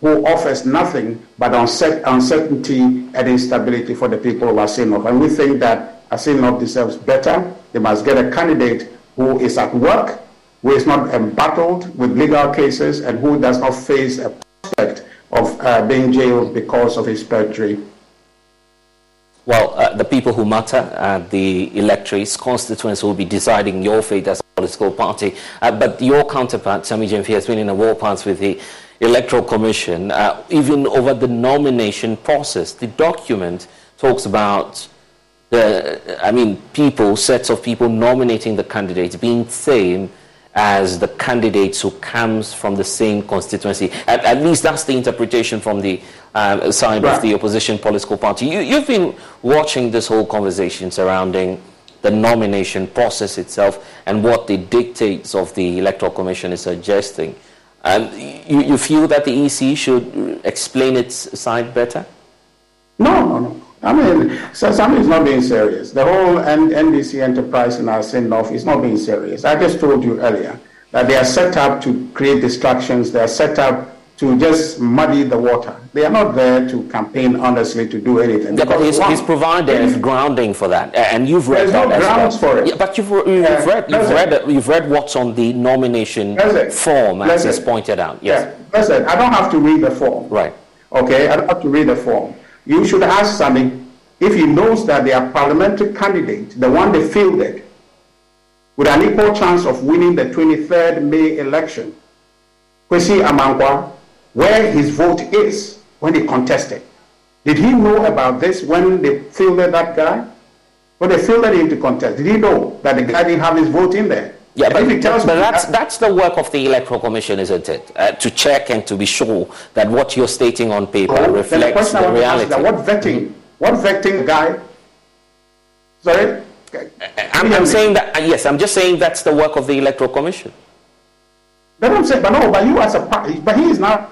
who offers nothing but uncertainty and instability for the people of Asin North. And we think that Asin North deserves better. They must get a candidate who is at work, who is not embattled with legal cases, and who does not face a prospect of uh, being jailed because of his perjury. Well, uh, the people who matter, uh, the electorates, constituents will be deciding your fate as a political party. Uh, but your counterpart, Sammy Gyamfi, has been in a war pants with the Electoral Commission, uh, even over the nomination process. The document talks about the, I mean, people, sets of people nominating the candidates being same as the candidates who comes from the same constituency. At, at least that's the interpretation from the uh, side right. of the opposition political party. You, you've been watching this whole conversation surrounding the nomination process itself and what the dictates of the Electoral Commission is suggesting. Um, you, you feel that the EC should explain its side better? No, no, no. I mean, Sasami is not being serious. The whole NDC enterprise in Asin North is not being serious. I just told you earlier that they are set up to create distractions. They are set up to just muddy the water. They are not there to campaign honestly to do anything. Yeah, but he's, he's provided grounding for that, and you've read There's that no grounds well. for it. Yeah, but you've, you've read you've read, you've read what's on the nomination form, as is pointed out. Yes. Yeah. Listen, I don't have to read the form. Right. Okay, I don't have to read the form. You should ask Sammy if he knows that their parliamentary candidate, the one they fielded, with an equal chance of winning the 23rd May election, Kwesi Amankwa, where his vote is when he contested. Did he know about this when they fielded that guy? When they fielded him to contest, did he know that the guy didn't have his vote in there? Yeah, but, but that's, that's the work of the Electoral Commission, isn't it? Uh, to check and to be sure that what you're stating on paper oh, reflects the, the reality. That what vetting, what vetting guy? Sorry? I'm, I'm saying that, uh, yes, I'm just saying that's the work of the Electoral Commission. That's what I'm saying, but no, but you as a party, but he is not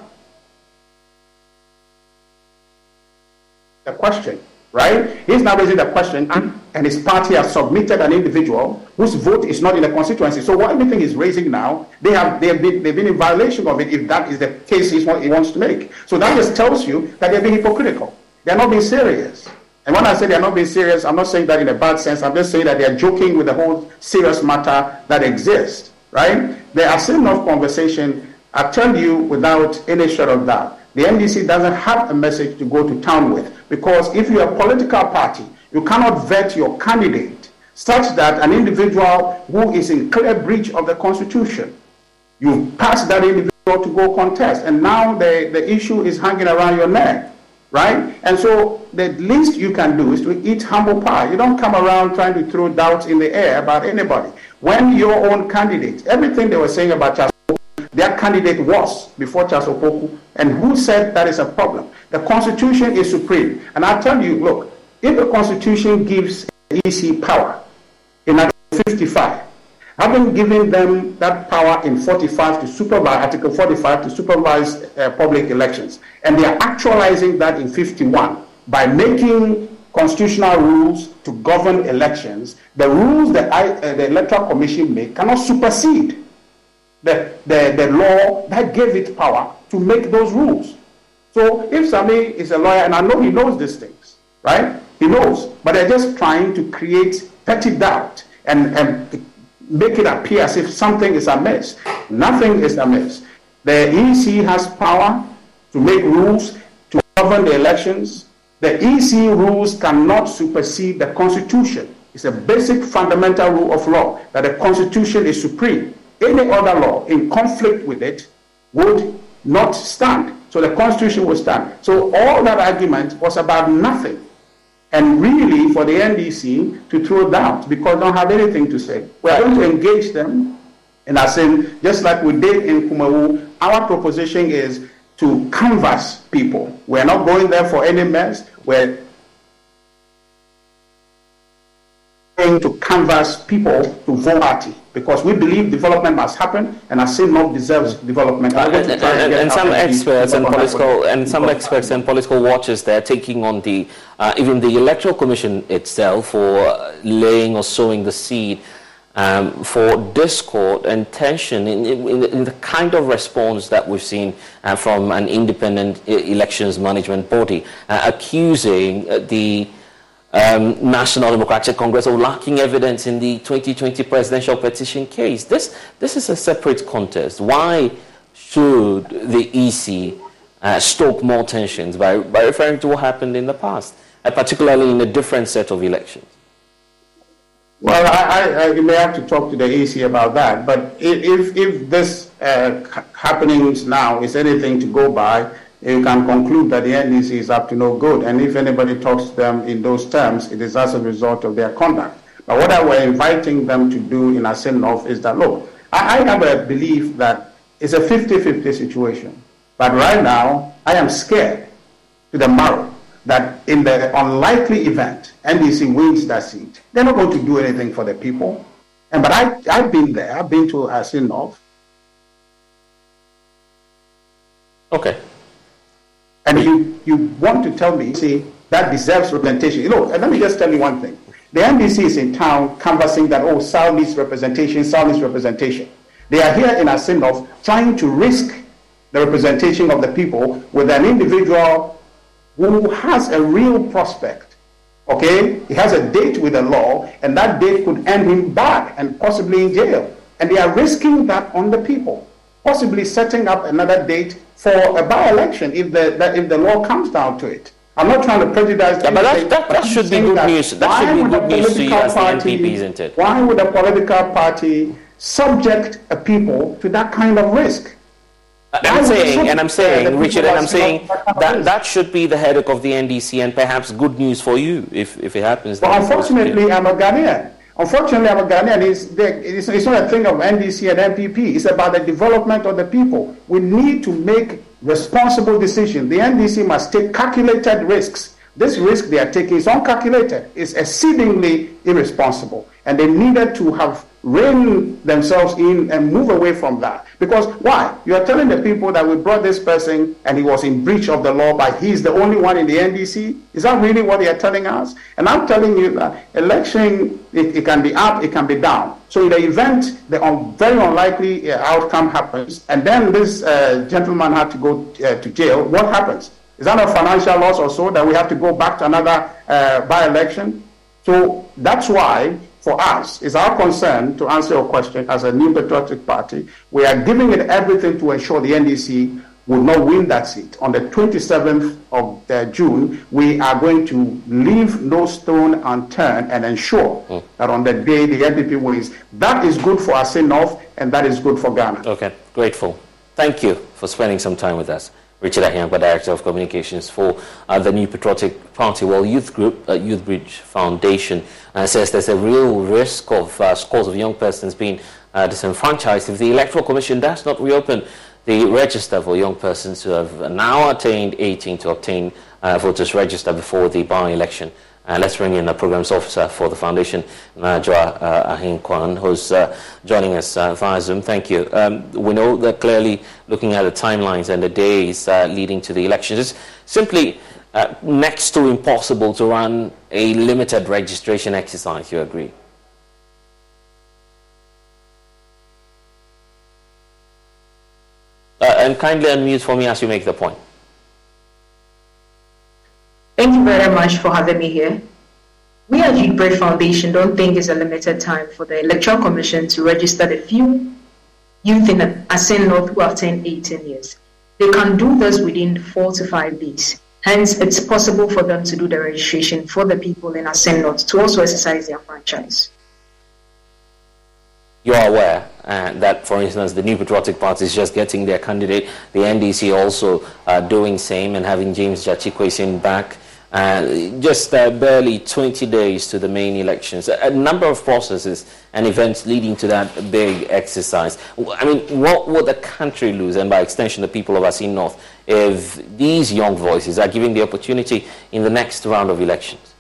the question right? He's now raising the question, and his party has submitted an individual whose vote is not in the constituency. So what everything he's raising now, they have they have been, they've been in violation of it if that is the case he wants to make. So that just tells you that they're being hypocritical. They're not being serious. And when I say they're not being serious, I'm not saying that in a bad sense. I'm just saying that they're joking with the whole serious matter that exists, right? There are still enough conversation. I tell you without any shot of doubt the NDC doesn't have a message to go to town with because if you're a political party, you cannot vet your candidate such that an individual who is in clear breach of the Constitution, you pass that individual to go contest. And now the, the issue is hanging around your neck, right? And so the least you can do is to eat humble pie. You don't come around trying to throw doubts in the air about anybody. When your own candidate, everything they were saying about Charles their candidate was before Charles Opoku, and who said that is a problem? The Constitution is supreme. And I tell you, look, if the Constitution gives EC power in Article 55, having given them that power in 45 to supervise, Article 45 to supervise uh, public elections, and they are actualizing that in 51 by making constitutional rules to govern elections, the rules that I, uh, the Electoral Commission make cannot supersede the, the, the law that gave it power to make those rules. So if Sammy is a lawyer, and I know he knows these things, right? He knows, but they're just trying to create petty doubt and, and make it appear as if something is amiss. Nothing is amiss. The EC has power to make rules to govern the elections. The EC rules cannot supersede the Constitution. It's a basic fundamental rule of law that the Constitution is supreme. Any other law in conflict with it would not stand. So the Constitution will stand. So all that argument was about nothing. And really, for the NDC to throw doubt because they don't have anything to say. We're going to engage them. And I said, just like we did in Kumawu, our proposition is to canvass people. We're not going there for any mess. We're going to canvass people to vote party because we believe development must happen and Assin deserves development. Uh, and, and, and, and some experts and political and some experts and political watchers they're taking on the uh, even the electoral commission itself for laying or sowing the seed um, for discord and tension in, in, in, the kind of response that we've seen uh, from an independent elections management body, uh, accusing uh, the um, National Democratic Congress of lacking evidence in the 2020 presidential petition case. This, this is a separate contest. Why should the EC uh, stoke more tensions by, by referring to what happened in the past, uh, particularly in a different set of elections? Well, I, I, I, may have to talk to the EC about that. But if, if this uh, happenings now is anything to go by, you can conclude that the NDC is up to no good. And if anybody talks to them in those terms, it is as a result of their conduct. But what I were inviting them to do in Assin North is that, look, I, have a belief that it's a 50-50 situation. But right now, I am scared to the marrow that in the unlikely event NDC wins that seat, they're not going to do anything for the people. And but I, I've been there. I've been to Asin North. Okay. And you, you want to tell me, see, that deserves representation. You know, let me just tell you one thing. The NDC is in town canvassing that, oh, South needs representation, South needs representation. They are here in Asin North trying to risk the representation of the people with an individual who has a real prospect, okay, he has a date with the law, and that date could end him back and possibly in jail. And they are risking that on the people, possibly setting up another date for a by-election if the, if the law comes down to it. I'm not trying to prejudice. Yeah, but that, that, that should be good that news. That should be good news to you as party, the NPP, isn't it? Why would a political party subject a people to that kind of risk? Uh, and I'm saying, and I'm saying, Richard, and I'm saying that that should be the headache of the NDC, and perhaps good news for you if, if it happens. Well, unfortunately, I'm a Ghanaian. Unfortunately, I'm a Ghanaian. It's, it's, it's not a thing of NDC and NPP. It's about the development of the people. We need to make responsible decisions. The NDC must take calculated risks. This risk they are taking is uncalculated. It's exceedingly irresponsible, and they needed to have rein themselves in and move away from that. Because why? You are telling the people that we brought this person and he was in breach of the law, but he's the only one in the NDC. Is that really what they are telling us? And I'm telling you that election, it, it can be up, it can be down. So in the event the un- very unlikely uh, outcome happens, and then this uh, gentleman had to go uh, to jail, what happens? Is that a financial loss or so that we have to go back to another uh, by-election? So that's why for us, it's our concern to answer your question as a new patriotic party. We are giving it everything to ensure the NDC will not win that seat. On the 27th of uh, June, we are going to leave no stone unturned and ensure mm. that on the day the NPP wins, that is good for us enough and that is good for Ghana. Okay, grateful. Thank you for spending some time with us. Richard Ahiagbah, Director of Communications for uh, the New Patriotic Party. Well, Youth Group, uh, Youth Bridge Foundation, uh, says there's a real risk of uh, scores of young persons being uh, disenfranchised if the Electoral Commission does not reopen the register for young persons who have now attained 18 to obtain uh, voters register before the by-election. Uh, let's bring in the programs officer for the foundation, Najwa uh, Ahin Kwan, who's uh, joining us uh, via Zoom. Thank you. Um, we know that clearly looking at the timelines and the days uh, leading to the elections, it's simply uh, next to impossible to run a limited registration exercise. You agree? and kindly unmute for me as you make the point. Thank you very much for having me here. We at Bridge Foundation don't think it's a limited time for the Electoral Commission to register the few youth in Assin North who have turned 18 years. They can do this within four to five days. Hence, it's possible for them to do the registration for the people in Assin North to also exercise their franchise. You are aware uh, that, for instance, the New Patriotic Party is just getting their candidate, the NDC also uh, doing same and having James Quayson back. Uh, just uh, barely 20 days to the main elections. A, a, number of processes and events leading to that big exercise. I mean, what would the country lose, and by extension the people of Assin North, if these young voices are given the opportunity in the next round of elections?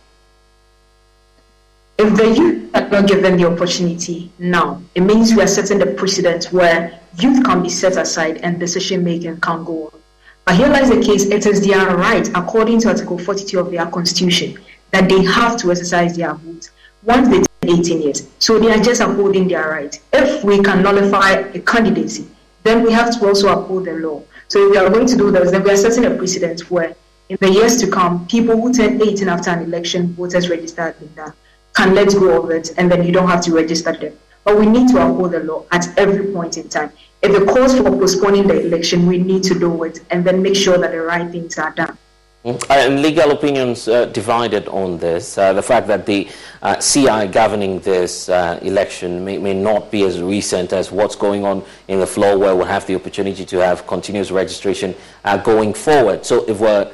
If the youth are not given the opportunity now, it means we are setting the precedent where youth can be set aside and decision making can go on. But here lies the case it is their right, according to Article 42 of their Constitution, that they have to exercise their vote once they turn 18 years. So they are just upholding their right. If we can nullify a candidacy, then we have to also uphold the law. So if we are going to do this, then we are setting a precedent where in the years to come, people who turn 18 after an election, voters registered in that, can let go of it and then you don't have to register them. But we need to uphold the law at every point in time. If it calls for postponing the election, we need to do it and then make sure that the right things are done. Mm-hmm. And legal opinions uh, divided on this. Uh, the fact that the uh, CI governing this uh, election may, may, not be as recent as what's going on in the floor, where we'll have the opportunity to have continuous registration uh, going forward. So, if we're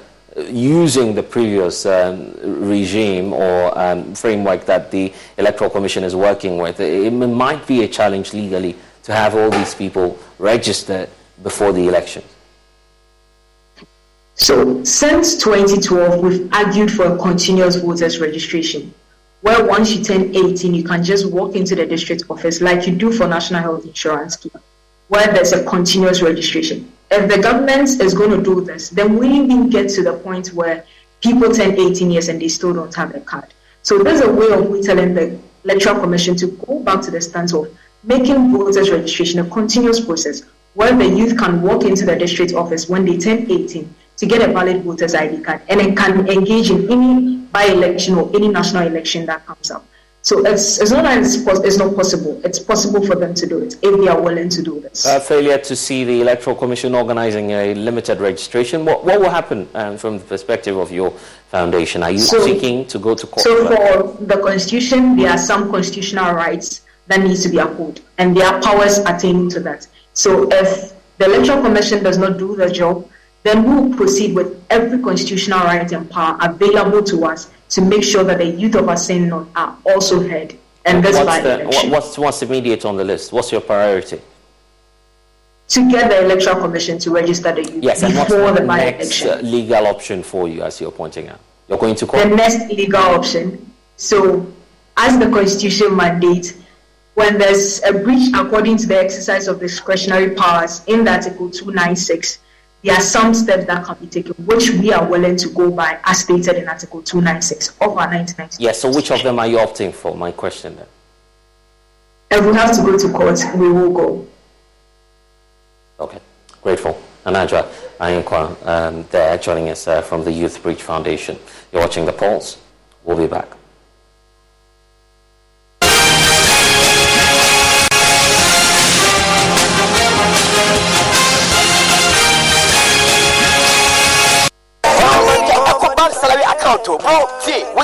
using the previous um, regime or um, framework that the Electoral Commission is working with, it might be a challenge legally to have all these people registered before the election? So, since 2012, we've argued for a continuous voters registration, where once you turn 18, you can just walk into the district office like you do for National Health Insurance Scheme, where there's a continuous registration. If the government is going to do this, then we even get to the point where people turn 18 years and they still don't have a card. So, there's a way of we telling the Electoral Commission to go back to the stance of making voters registration a continuous process where the youth can walk into the district office when they turn 18 to get a valid voters ID card and then can engage in any by-election or any national election that comes up. So it's, it's not that it's, it's, not possible. It's possible for them to do it if they are willing to do this. Uh, failure to see the Electoral Commission organizing a limited registration. What, what will happen um, from the perspective of your foundation? Are you so, seeking to go to court? So for the Constitution, there are some constitutional rights that needs to be upheld, and there are powers attaining to that. So if the Electoral Commission does not do the job, then we will proceed with every constitutional right and power available to us to make sure that the youth of Assin North are also heard. And that's what's the, what's, what's immediate on the list? What's your priority? To get the Electoral Commission to register the youth yes, before the, the. Next, uh, legal option for you, as you're pointing out. You're going to call The next legal option. So, as the Constitution mandates, when there's a breach according to the exercise of discretionary powers in the Article 296, there are some steps that can be taken, which we are willing to go by, as stated in Article 296 of our 1990. Yes, so which of them are you opting for? My question then. If we have to go to court, we will go. Okay, grateful. Anadra Ayinkwa, um, there joining us uh, from the Youth Bridge Foundation. You're watching The Pulse. We'll be back. Account.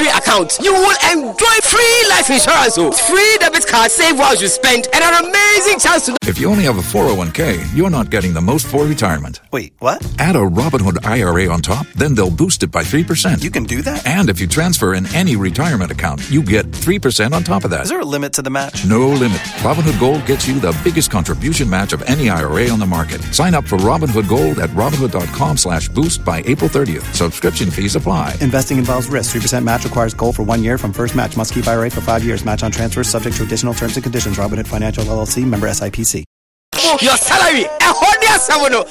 See, with the EcoBank salary account, you will enjoy free life insurance, oh, free debit card, save while you spend, and an amazing chance to. If you only have a 401k, you're not getting the most for retirement. Wait, what? Add a Robinhood IRA on top, then they'll boost it by 3%. You can do that? And if you transfer in any retirement account, you get 3% on top of that. Is there a limit to the match? No limit. Robinhood Gold gets you the biggest contribution match of any IRA on the market. Sign up for Robinhood Gold at Robinhood.com slash boost by April 30th. Subscription fees apply. Investing involves risk. 3% match requires gold for one year from first match. Must keep IRA for five years. Match on transfers subject to additional terms and conditions. Robinhood Financial LLC member SIPC. Your salary, a hundred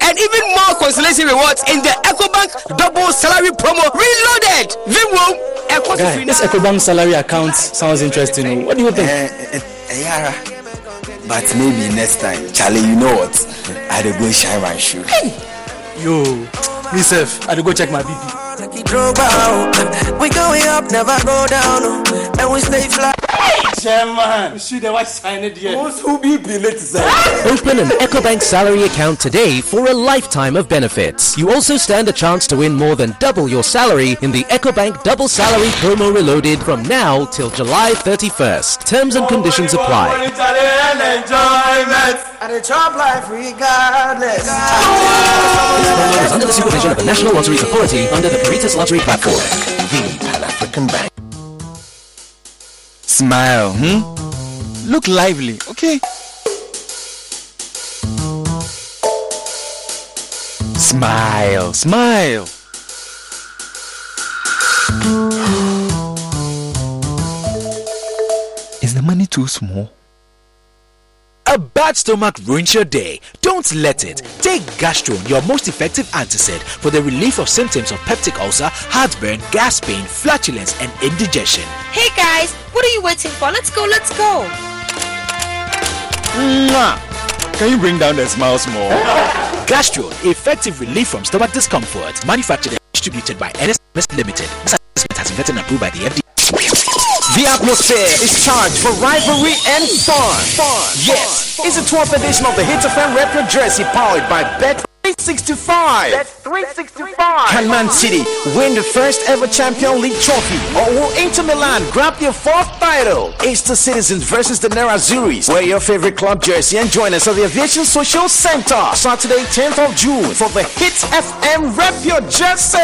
and even more consolation rewards in the EcoBank double salary promo reloaded. Vimwo, Guy, this EcoBank salary account sounds interesting. What do you think? Uh, uh, yeah, but maybe next time, Charlie, you know what? I had to go shine my shoe. Hey. Yo, myself, I had to go check my BP. Oh. We going up, never go down, oh. and we stay fly. Chairman. You see the white sign it here. Who be Open an EcoBank salary account today for a lifetime of benefits. You also stand a chance to win more than double your salary in the EcoBank Double Salary Promo Reloaded from now till July 31st. Terms and conditions apply. This promo is under the supervision of the National Lotteries Authority under the Caritas Lottery Platform. The Pan African Bank. Smile, hmm? Look lively, okay? Smile, smile. (gasps) Is the money too small? A bad stomach ruins your day. Don't let it. Take Gastron, your most effective antacid for the relief of symptoms of peptic ulcer, heartburn, gas pain, flatulence, and indigestion. Hey guys, what are you waiting for? Let's go, let's go. Mwah. Can you bring down the smiles more? Gastron, effective relief from stomach discomfort. Manufactured and distributed by NSMS Limited. This assessment has been vetted and approved by the FDA. The atmosphere is charged for rivalry and fun. Fun. Yes, it's the 12th edition of the Hit FM Rep Your Jersey powered by Bet. 365. That's 365. Can Man City win the first ever Champion League trophy? Or will Inter Milan grab their fourth title? It's the Citizens versus the Nerazzurris. Wear your favorite club jersey and join us at the Aviation Social Center Saturday, 10th of June for the Hit FM Rep Your Jersey.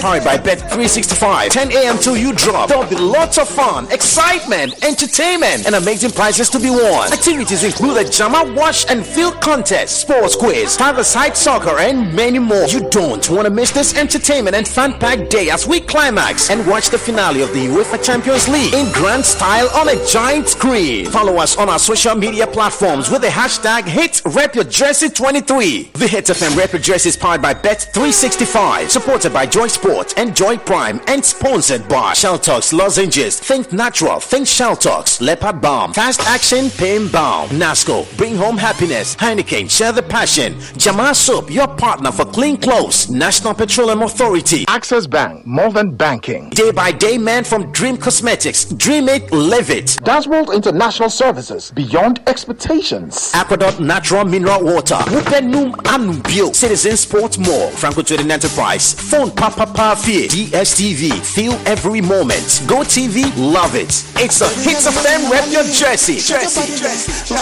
Powered by Bet 365. 10 a.m. till you drop. There'll be lots of fun, excitement, entertainment, and amazing prizes to be won. Activities include a Jama Wash and Field Contest, sports quiz, five-a-side soccer, and many more. You don't want to miss this entertainment and fun-packed day as we climax and watch the finale of the UEFA Champions League in grand style on a giant screen. Follow us on our social media platforms with the hashtag HitRepYourJersey23. The Hit FM Rep Your Jersey is powered by Bet365, supported by Joy Sport and Joy Prime, and sponsored by Shell Talks Lozenges, Think Natural, Think Shell Talks, Leopard Balm, Fast Action Pain Balm, Nasco, Bring Home Happiness, Heineken, Share the Passion, Jamal Soap, your partner for clean clothes, National Petroleum Authority, Access Bank, more than banking. Day by Day Man from Dream Cosmetics, Dream It, Live It, Dasworld International Services, beyond expectations. Aquadot Natural Mineral Water, Wupenum Anubio, Citizen Sports Mall, Franco Trading Enterprise, Phone Papa Parfait, DSTV, feel every moment. Go TV, love it. It's a hits of them, rep your jersey jersey jersey.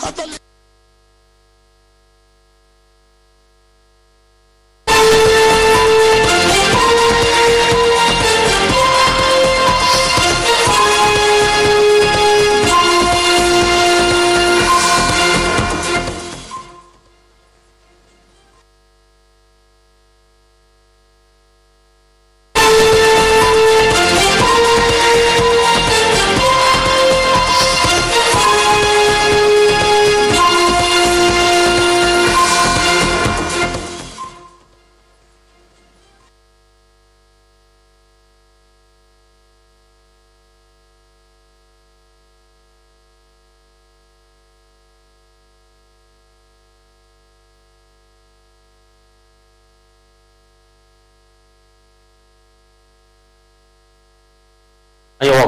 You're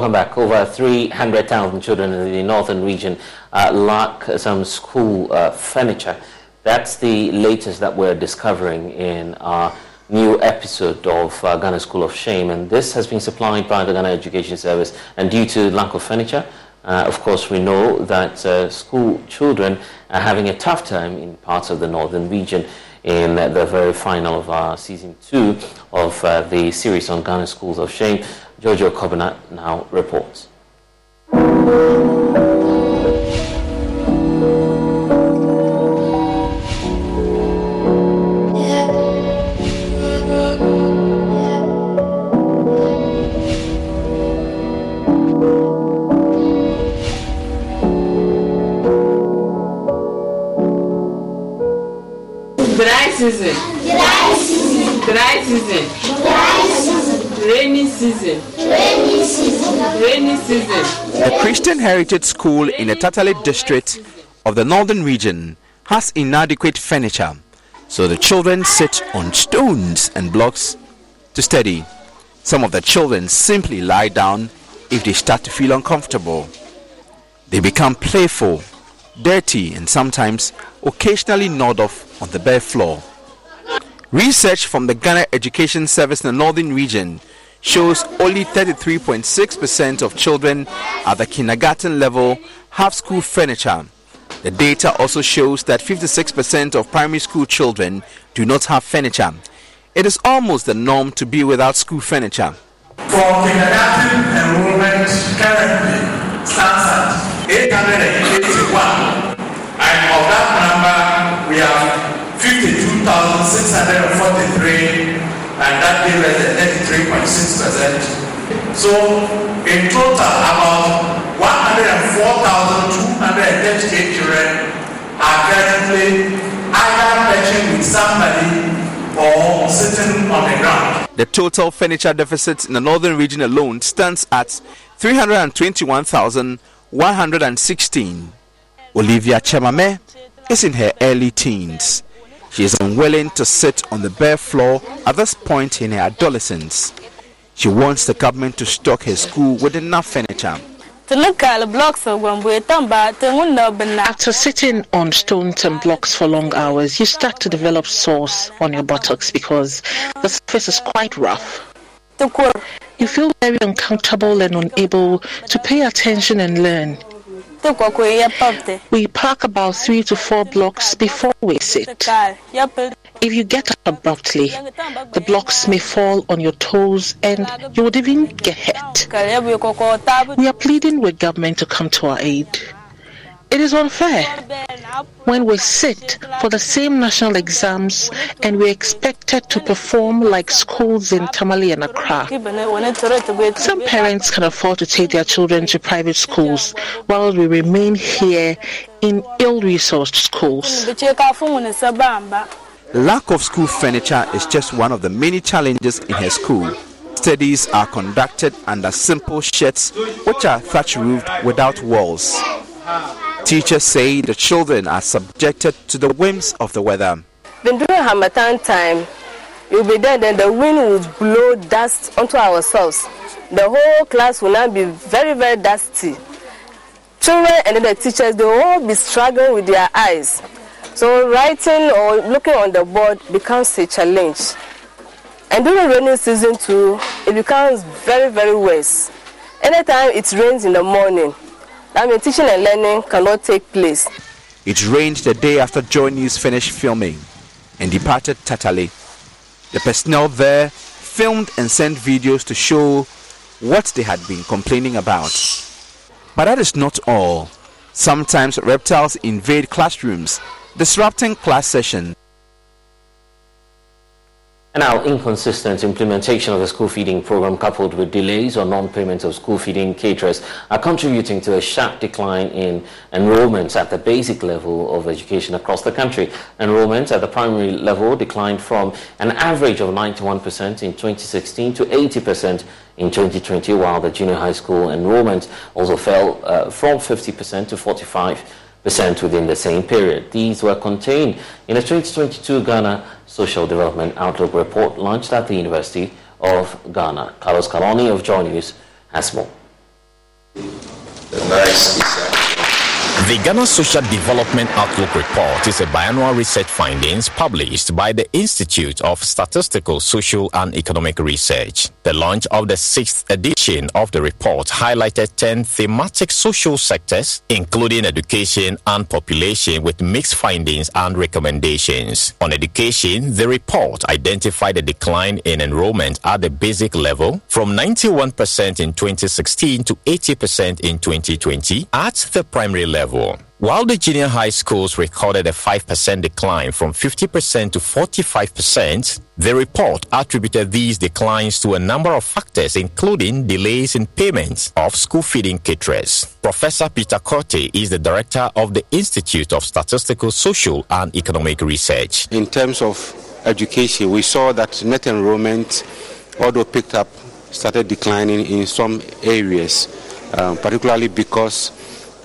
welcome back. Over 300,000 children in the northern region uh, lack some school uh, furniture. That's the latest that we're discovering in our new episode of uh, Ghana School of Shame. And this has been supplied by the Ghana Education Service. And due to lack of furniture, uh, of course, we know that uh, school children are having a tough time in parts of the northern region in the very final of our season two of uh, the series on Ghana Schools of Shame. Giorgio Kobana now reports. Dry season. Dry season. Dry season. Dry season. Rainy season. Rainy season. Rainy season. The Christian Heritage School in the Tatale district of the northern region has inadequate furniture, so the children sit on stones and blocks to study. Some of the children simply lie down if they start to feel uncomfortable. They become playful, dirty, and sometimes occasionally nod off on the bare floor. Research from the Ghana Education Service in the Northern Region shows only 33.6% of children at the kindergarten level have school furniture. The data also shows that 56% of primary school children do not have furniture. It is almost the norm to be without school furniture. For kindergarten enrollment currently stands at 881, and of that number we have 52,643 and that gave us a 33.6%. So in total, about 104,238 children are currently either perching with somebody or sitting on the ground. The total furniture deficit in the northern region alone stands at 321,116. Olivia Chemame is in her early teens. She is unwilling to sit on the bare floor at this point in her adolescence. She wants the government to stock her school with enough furniture. After sitting on stones and blocks for long hours, you start to develop sores on your buttocks because the surface is quite rough. You feel very uncomfortable and unable to pay attention and learn. We park about three to four blocks before we sit. If you get up abruptly, the blocks may fall on your toes and you would even get hurt. We are pleading with government to come to our aid. It is unfair when we sit for the same national exams and we're expected to perform like schools in Tamale and Accra. Some parents can afford to take their children to private schools while we remain here in ill resourced schools. Lack of school furniture is just one of the many challenges in her school. Studies are conducted under simple sheds which are thatch roofed without walls. Teachers say the children are subjected to the whims of the weather. Then during Harmattan time, you'll be there, then the wind will blow dust onto ourselves. The whole class will now be very, very dusty. Children and the teachers, they will all be struggling with their eyes. So writing or looking on the board becomes a challenge. And during rainy season too, it becomes very, very worse. Anytime it rains in the morning, that means teaching and learning cannot take place. It rained the day after Joy News finished filming and departed Tatale. The personnel there filmed and sent videos to show what they had been complaining about. But that is not all. Sometimes reptiles invade classrooms, disrupting class sessions. And now, inconsistent implementation of the school feeding program coupled with delays or non-payment of school feeding caterers are contributing to a sharp decline in enrollments at the basic level of education across the country. Enrollment at the primary level declined from an average of 91% in 2016 to 80% in 2020, while the junior high school enrollment also fell uh, from 50% to 45 percent within the same period. These were contained in a 2022 Ghana Social Development Outlook report launched at the University of Ghana. Carlos Calony of Joy News has more. The Ghana Social Development Outlook Report is a biannual research findings published by the Institute of Statistical, Social and Economic Research. The launch of the sixth edition of the report highlighted 10 thematic social sectors, including education and population, with mixed findings and recommendations. On education, the report identified a decline in enrollment at the basic level from 91% in 2016 to 80% in 2020 at the primary level. While the junior high schools recorded a 5% decline from 50% to 45%, the report attributed these declines to a number of factors, including delays in payments of school feeding caterers. Professor Peter Quartey is the director of the Institute of Statistical, Social and Economic Research. In terms of education, we saw that net enrollment, although picked up, started declining in some areas, um, particularly because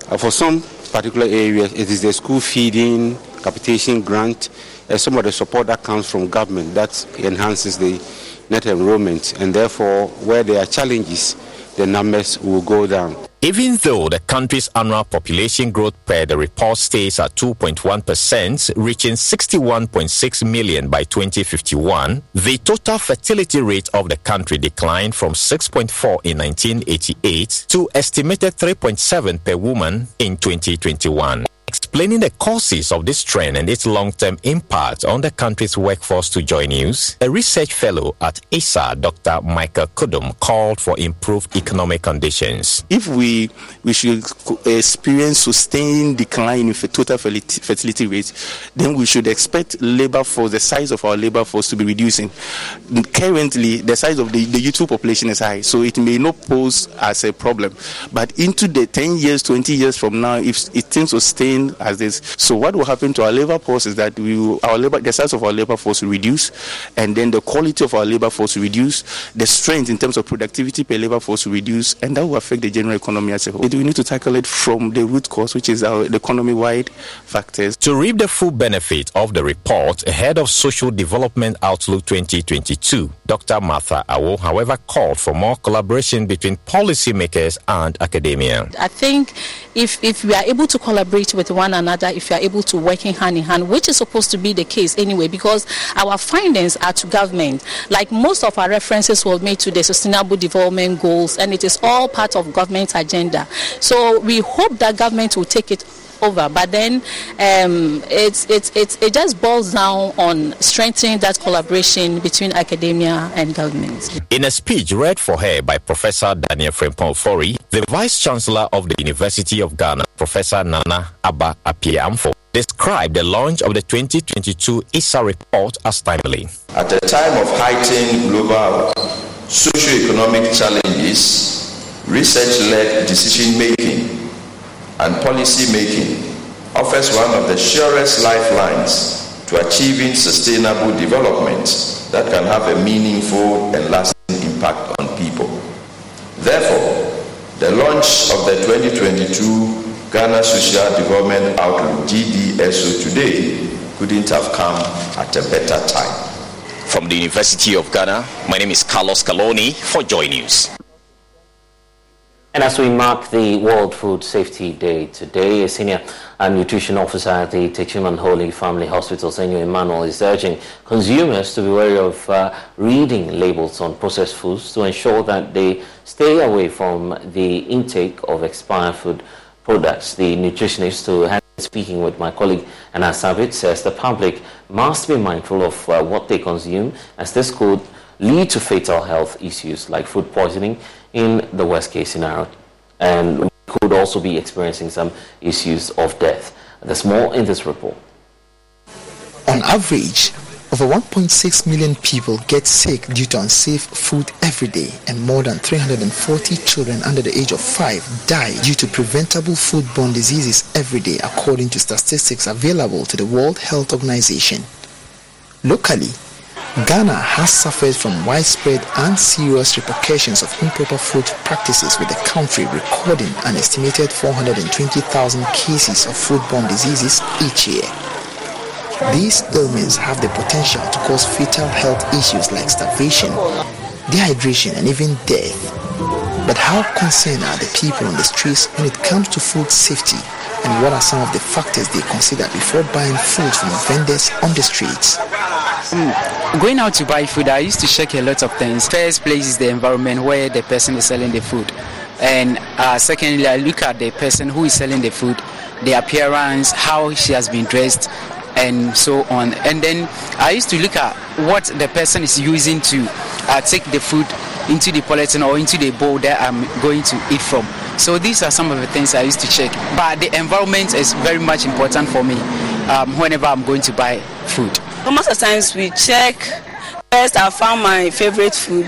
uh, for some particular areas, it is the school feeding, capitation grant, and some of the support that comes from government that enhances the net enrollment, and therefore, where there are challenges, the numbers will go down. Even though the country's annual population growth per the report stays at 2.1%, reaching 61.6 million by 2051, the total fertility rate of the country declined from 6.4 in 1988 to estimated 3.7 per woman in 2021 explaining the causes of this trend and its long-term impact on the country's workforce to Joy News, a research fellow at ISSER, Dr. Michael Kudum, called for improved economic conditions. If we we should experience sustained decline in total fertility rate, then we should expect labor force, the size of our labor force to be reducing. Currently, the size of the, the youthful population is high, so it may not pose as a problem. But into the 10 years, 20 years from now, if it things sustain as this. So what will happen to our labor force is that we will, our labor, the size of our labor force will reduce, and then the quality of our labor force will reduce, the strength in terms of productivity per labor force will reduce, and that will affect the general economy as a whole. We need to tackle it from the root cause, which is our the economy-wide factors. To reap the full benefit of the report, ahead of Social Development Outlook 2022, Dr. Martha Awo, however, called for more collaboration between policymakers and academia. I think if, if we are able to collaborate with one another, if you are able to work hand in hand, which is supposed to be the case anyway, because our findings are to government. Like most of our references were made to the Sustainable Development Goals, and it is all part of government agenda. So we hope that government will take it over. But then um, it's, it's, it's, it just boils down on strengthening that collaboration between academia and government. In a speech read for her by Professor Daniel Frimpong Ofori, the Vice Chancellor of the University of Ghana, Professor Nana Aba Appiah-Amfo, described the launch of the 2022 ISSER report as timely. At a time of heightened global socio-economic challenges, research-led decision making and policy making offers one of the surest lifelines to achieving sustainable development that can have a meaningful and lasting impact on people. Therefore, the launch of the 2022 Ghana Social Development Outlook GDSO today couldn't have come at a better time. From the University of Ghana, my name is Carlos Calony for Joy News. And as we mark the World Food Safety Day today, a senior nutrition officer at the Techiman Holy Family Hospital, Senor Emmanuel, is urging consumers to be wary of uh, reading labels on processed foods to ensure that they stay away from the intake of expired food products. The nutritionist who has been speaking with my colleague Anna Sabit says the public must be mindful of uh, what they consume as this could lead to fatal health issues like food poisoning in the worst case scenario. And we could also be experiencing some issues of death. There's more in this report. On average, over 1.6 million people get sick due to unsafe food every day, and more than 340 children under the age of 5 die due to preventable foodborne diseases every day, according to statistics available to the World Health Organization. Locally, Ghana has suffered from widespread and serious repercussions of improper food practices with the country recording an estimated 420,000 cases of foodborne diseases each year. These ailments have the potential to cause fatal health issues like starvation, dehydration, and even death. But how concerned are the people on the streets when it comes to food safety? And what are some of the factors they consider before buying food from vendors on the streets? Mm, going out to buy food, I used to check a lot of things. First place is the environment where the person is selling the food. And uh, secondly, I look at the person who is selling the food, the appearance, how she has been dressed, and so on. And then I used to look at what the person is using to uh, take the food into the polythene or into the bowl that I'm going to eat from. So these are some of the things I used to check. But the environment is very much important for me um, whenever I'm going to buy food. Most of the times we check. First, I found my favorite food.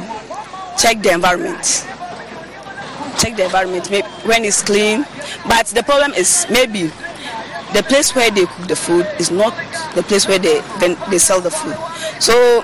Check the environment. Check the environment when it's clean. But the problem is maybe the place where they cook the food is not the place where they they sell the food. So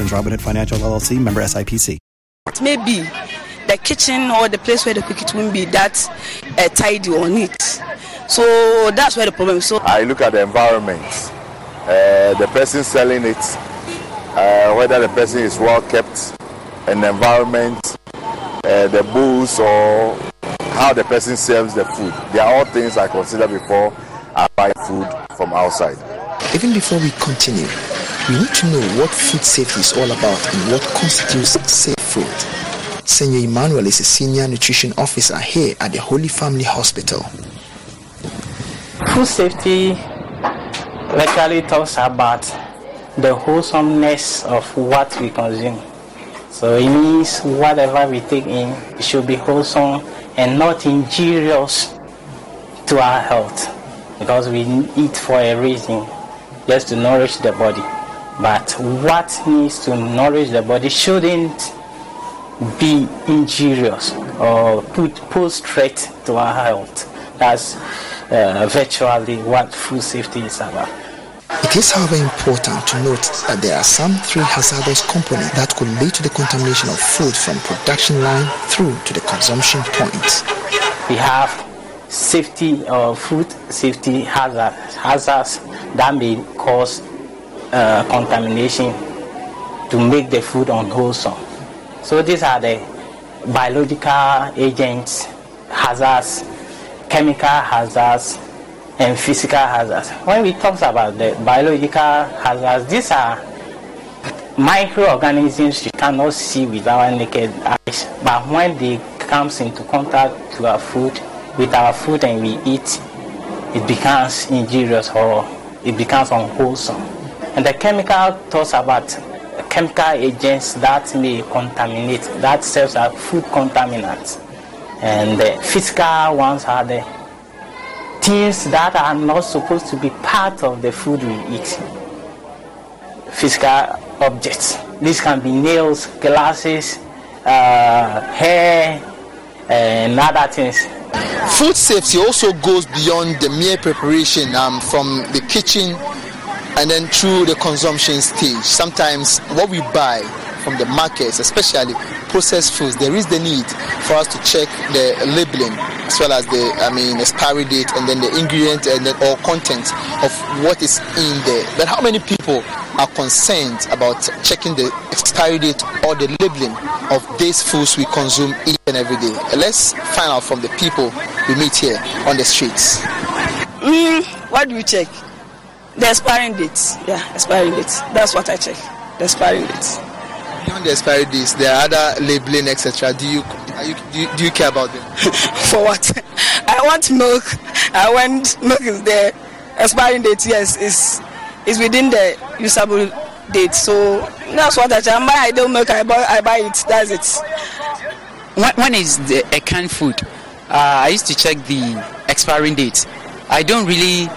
Robinhood Financial LLC member SIPC. Maybe the kitchen or the place where they cook it won't be that uh, tidy or neat. So that's where the problem is. So I look at the environment, uh, the person selling it, uh, whether the person is well kept, and the environment, uh, the booze, or how the person serves the food. They are all things I consider before I buy food from outside. Even before we continue, we need to know what food safety is all about and what constitutes safe food. Senor Emmanuel is a senior nutrition officer here at the Holy Family Hospital. Food safety literally talks about the wholesomeness of what we consume. So it means whatever we take in should be wholesome and not injurious to our health because we eat for a reason just to nourish the body. But what needs to nourish the body shouldn't be injurious or put, pose threat to our health. That's uh, virtually what food safety is about. It is, however, important to note that there are some three hazardous components that could lead to the contamination of food from production line through to the consumption point. We have safety of food safety hazard, hazards that may cause uh, contamination to make the food unwholesome. So these are the biological agents, hazards, chemical hazards, and physical hazards. When we talk about the biological hazards, these are microorganisms you cannot see with our naked eyes, but when they comes into contact to our food, with our food and we eat, it becomes injurious or it becomes unwholesome. And the chemical talks about chemical agents that may contaminate, that serves as food contaminants. And the physical ones are the things that are not supposed to be part of the food we eat. Physical objects. These can be nails, glasses, uh, hair, and other things. Food safety also goes beyond the mere preparation um, from the kitchen and then through the consumption stage. Sometimes what we buy from the markets, especially processed foods, there is the need for us to check the labeling as well as the, I mean, expiry date and then the ingredient and then all content of what is in there. But how many people are concerned about checking the expiry date or the labeling of these foods we consume each and every day? Let's find out from the people we meet here on the streets. Mm, what do you check? The expiring dates. Yeah, expiring dates. That's what I check. The expiring dates. Beyond the expiry dates, there are other labeling, etc. Do you, you, do you do you care about them? (laughs) For what? I want milk. I want milk is there. Expiring date, yes, is is within the usable date. So that's what I check. I buy ideal milk. I buy I buy it. That's it. When, when is the a canned food? Uh, I used to check the expiring date. I don't really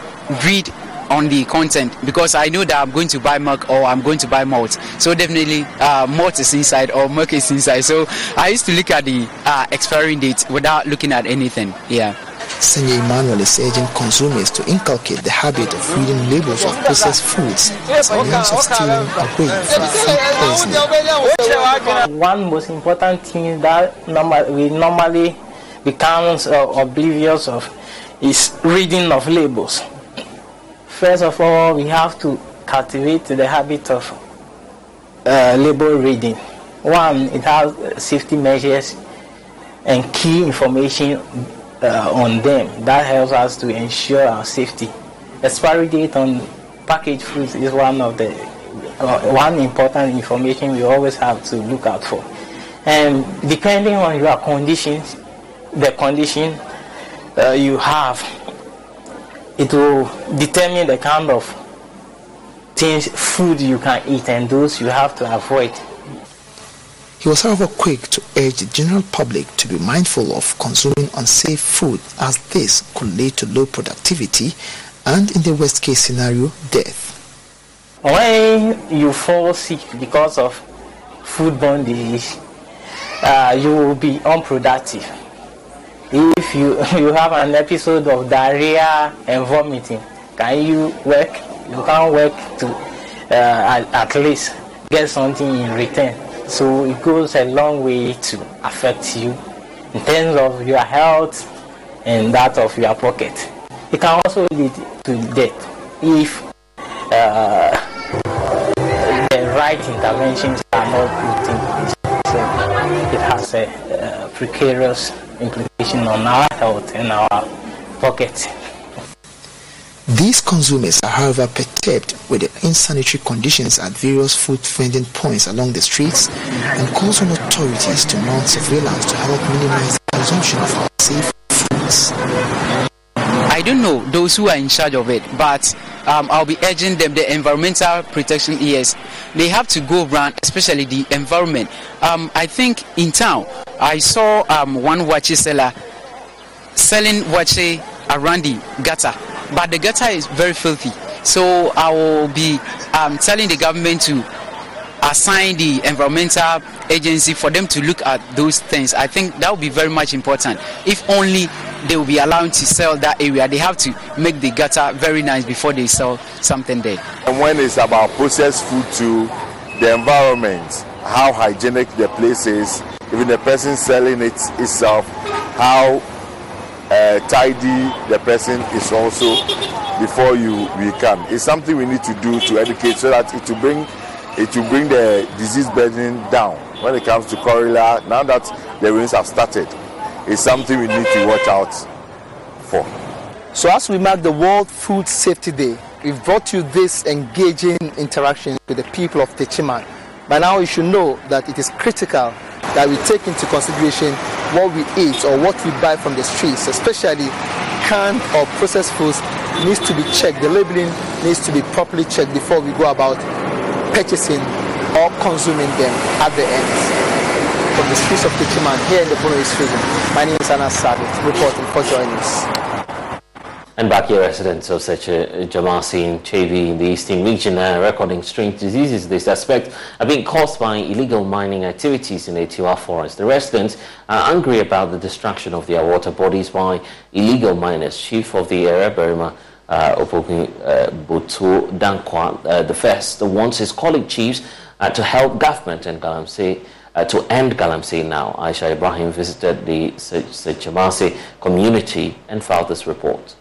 read on the content because I know that I'm going to buy milk or I'm going to buy malt. So definitely uh, malt is inside or milk is inside. So I used to look at the uh, expiring date without looking at anything. Yeah. Senor Emmanuel is urging consumers to inculcate the habit of reading labels of processed foods as a means of steering away from food poisoning. One most important thing that normal, we normally becomes uh, oblivious of is reading of labels. First of all, we have to cultivate the habit of uh, label reading. One, it has safety measures and key information uh, on them that helps us to ensure our safety. Expiry date on packaged foods is one of the uh, one important information we always have to look out for. And depending on your conditions, the condition uh, you have, it will determine the kind of things, food you can eat, and those you have to avoid. He was, however, quick to urge the general public to be mindful of consuming unsafe food, as this could lead to low productivity and, in the worst case scenario, death. When you fall sick because of foodborne disease, uh, you will be unproductive. If you, (laughs) you have an episode of diarrhea and vomiting, can you work? You can't work to uh, at, at least get something in return. So it goes a long way to affect you in terms of your health and that of your pocket. It can also lead to death if uh, the right interventions are not put in place. So it has a uh, precarious implication on our health and our pocket. These consumers are, however, perturbed with the insanitary conditions at various food vending points along the streets and calls on authorities to mount surveillance to help minimize the consumption of unsafe foods. I don't know those who are in charge of it, but um, I'll be urging them, the environmental protection ES, they have to go around, especially the environment. Um, I think in town, I saw um, one wache seller selling wache around the gutter, but the gutter is very filthy. So I will be um, telling the government to assign the environmental agency for them to look at those things. I think that would be very much important. If only they will be allowed to sell that area, they have to make the gutter very nice before they sell something there. And when it's about processed food to the environment, how hygienic the place is, even the person selling it itself, how uh, tidy the person is also before you become. It's something we need to do to educate so that it will bring it will bring the disease burden down when it comes to cholera. Now that the rains have started, it's something we need to watch out for. So, as we mark the World Food Safety Day, we've brought you this engaging interaction with the people of Techiman. By now, you should know that it is critical that we take into consideration what we eat or what we buy from the streets, especially canned or processed foods, needs to be checked. The labeling needs to be properly checked before we go about purchasing or consuming them at the end. From the streets of Techiman here in the Bono East region, my name is Anna Sabit, reporting for Joy News. And back here, residents of such a Jamasi in Chevi in the eastern region are recording strange diseases they suspect are being caused by illegal mining activities in the Atiwa forest. The residents are angry about the destruction of their water bodies by illegal miners. Chief of the area, Berima uh, Opoku uh, Botu Dankwa, uh, the first, wants his colleague chiefs uh, to help government and Galamsey uh, to end Galamsey now. Aisha Ibrahim visited the Sejamasi community and filed this report.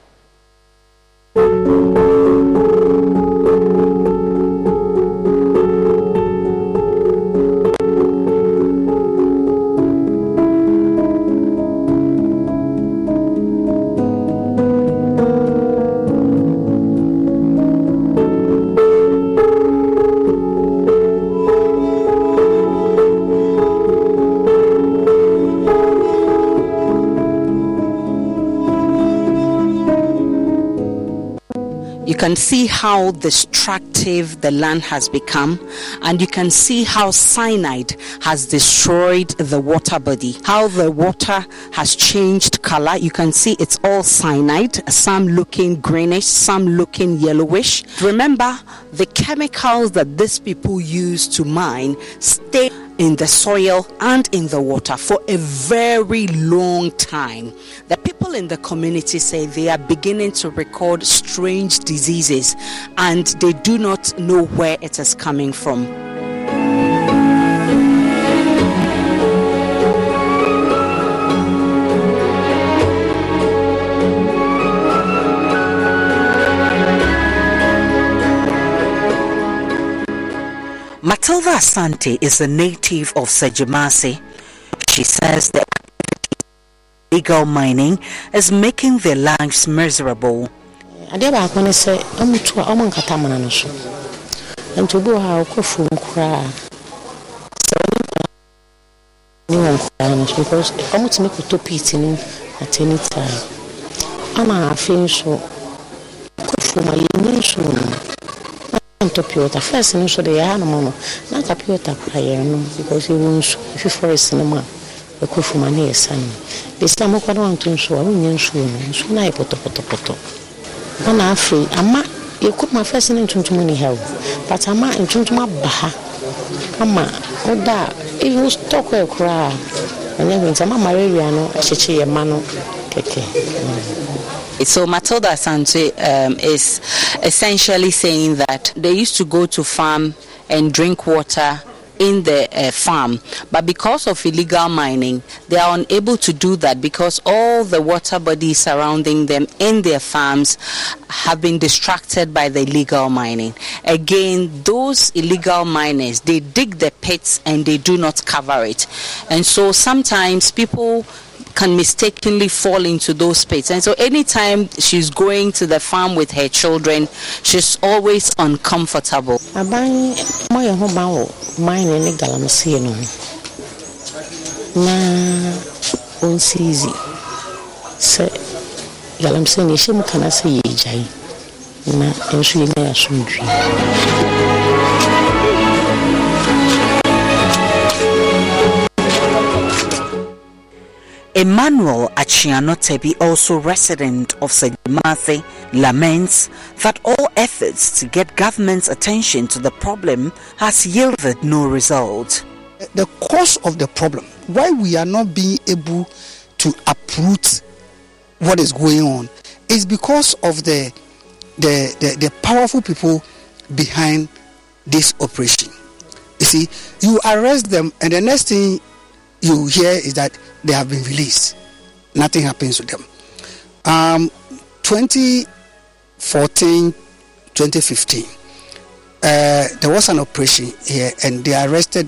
See how destructive the land has become, and you can see how cyanide has destroyed the water body, how the water has changed color. You can see it's all cyanide, some looking greenish, some looking yellowish. Remember, the chemicals that these people use to mine stay in the soil and in the water for a very long time. The people in the community say they are beginning to record strange diseases and they do not know where it is coming from. Matilda Asante is a native of Sajamasi. She says that illegal mining is making their lives miserable. adeɛ baako ne sɛ ɔmotu a ɔmo so nti obi a ɔkɔ fuom koraa sɛ ɔne ne wɔ nkoraa no so because ɔmotumi kɔtɔ peat no at any time ana afei nso kɔ fuom a yɛnni nsuo no ntɔ pure water first no nso de yɛ hanom no na aka pure water kora yɛn nom because ɛwɔ nsu efi forest no mu a ɛkɔ fam a ne yɛ sa nom de sɛ mokɔ no wanto nsuo a wonyɛ nsuo no nsuo no ayɛ pɔtɔpɔtɔpɔtɔ ɛna afei ama yɛkurom a first no ntontom ni ha o but ama ntontom aba ha ama woda a even stɔkɔ ɛ koraa ɛnyɛ hwɛ nti ama malaria no ahyekye yɛ ma no kɛkɛ So Matilda Sante um, is essentially saying that they used to go to farm and drink water in the uh, farm, but because of illegal mining, they are unable to do that because all the water bodies surrounding them in their farms have been distracted by the illegal mining. Again, those illegal miners they dig the pits and they do not cover it, and so sometimes people can mistakenly fall into those pits. And so anytime she's going to the farm with her children, she's always uncomfortable. galamsey mu kana sɛ na yɛnya yɛ Emmanuel Achianotebi, also resident of Sagyimase, laments that all efforts to get government's attention to the problem has yielded no result. the cause of the problem, why we are not being able to uproot what is going on, is because of the the, the, the powerful people behind this operation. You see, you arrest them, and the next thing you hear is that they have been released. Nothing happens to them. Um, 2014, 2015, uh, there was an operation here, and they arrested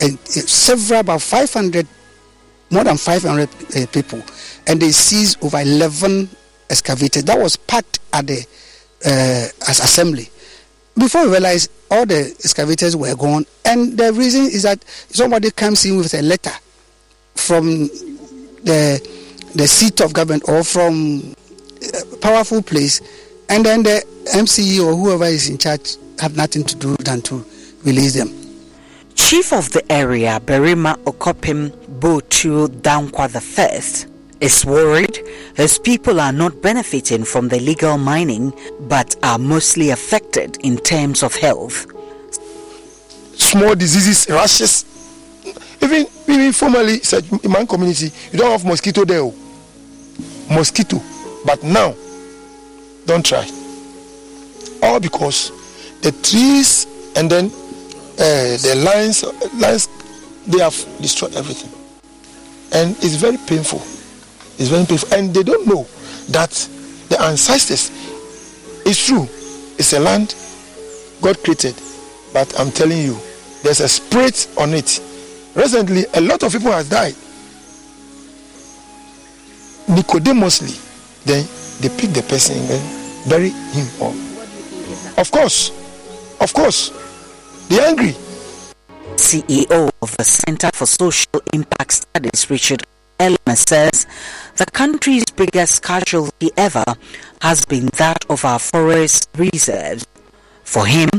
and uh, several, about 500, more than 500 uh, people, and they seized over 11 excavators. That was packed at the uh, as assembly. Before we realized all the excavators were gone, and the reason is that somebody comes in with a letter from the the seat of government or from a powerful place, and then the MCE or whoever is in charge have nothing to do than to release them. Chief of the area, Berima Okopim Botu Dankwa I, is worried his people are not benefiting from the legal mining but are mostly affected in terms of health. small diseases, rashes. Even even formerly said in my community, you don't have mosquito there. oh. Mosquito. But now, don't try. All because the trees and then uh, the lines lines they have destroyed everything. And it's very painful. It's very painful. And they don't know that the ancestors it's true, it's a land God created. But I'm telling you, there's a spirit on it. Recently, a lot of people has died. Nicodemously, then they pick the person and bury him up. Of course, of course, they're angry. CEO of the Center for Social Impact Studies, Richard Ellimah, says the country's biggest casualty ever has been that of our forest reserves. For him,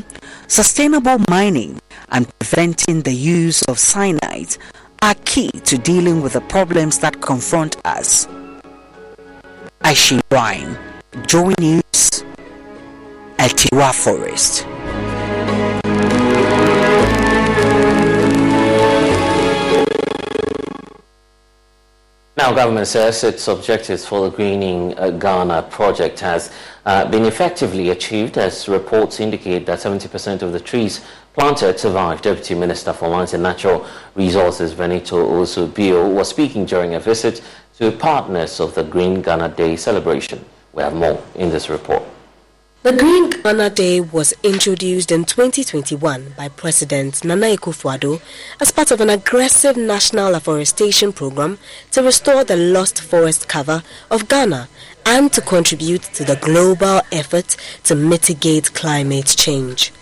sustainable mining and preventing the use of cyanide are key to dealing with the problems that confront us. Aishi Ryan, Joy News, Atiwa Forest. Now, government says its objectives for the Greening uh, Ghana project has uh, been effectively achieved as reports indicate that 70% of the trees planted survived. Deputy Minister for Lands and Natural Resources Benito Owusu-Bio was speaking during a visit to partners of the Green Ghana Day celebration. We have more in this report. The Green Ghana Day was introduced in 2021 by President Nana Akufo-Addo as part of an aggressive national afforestation program to restore the lost forest cover of Ghana and to contribute to the global effort to mitigate climate change.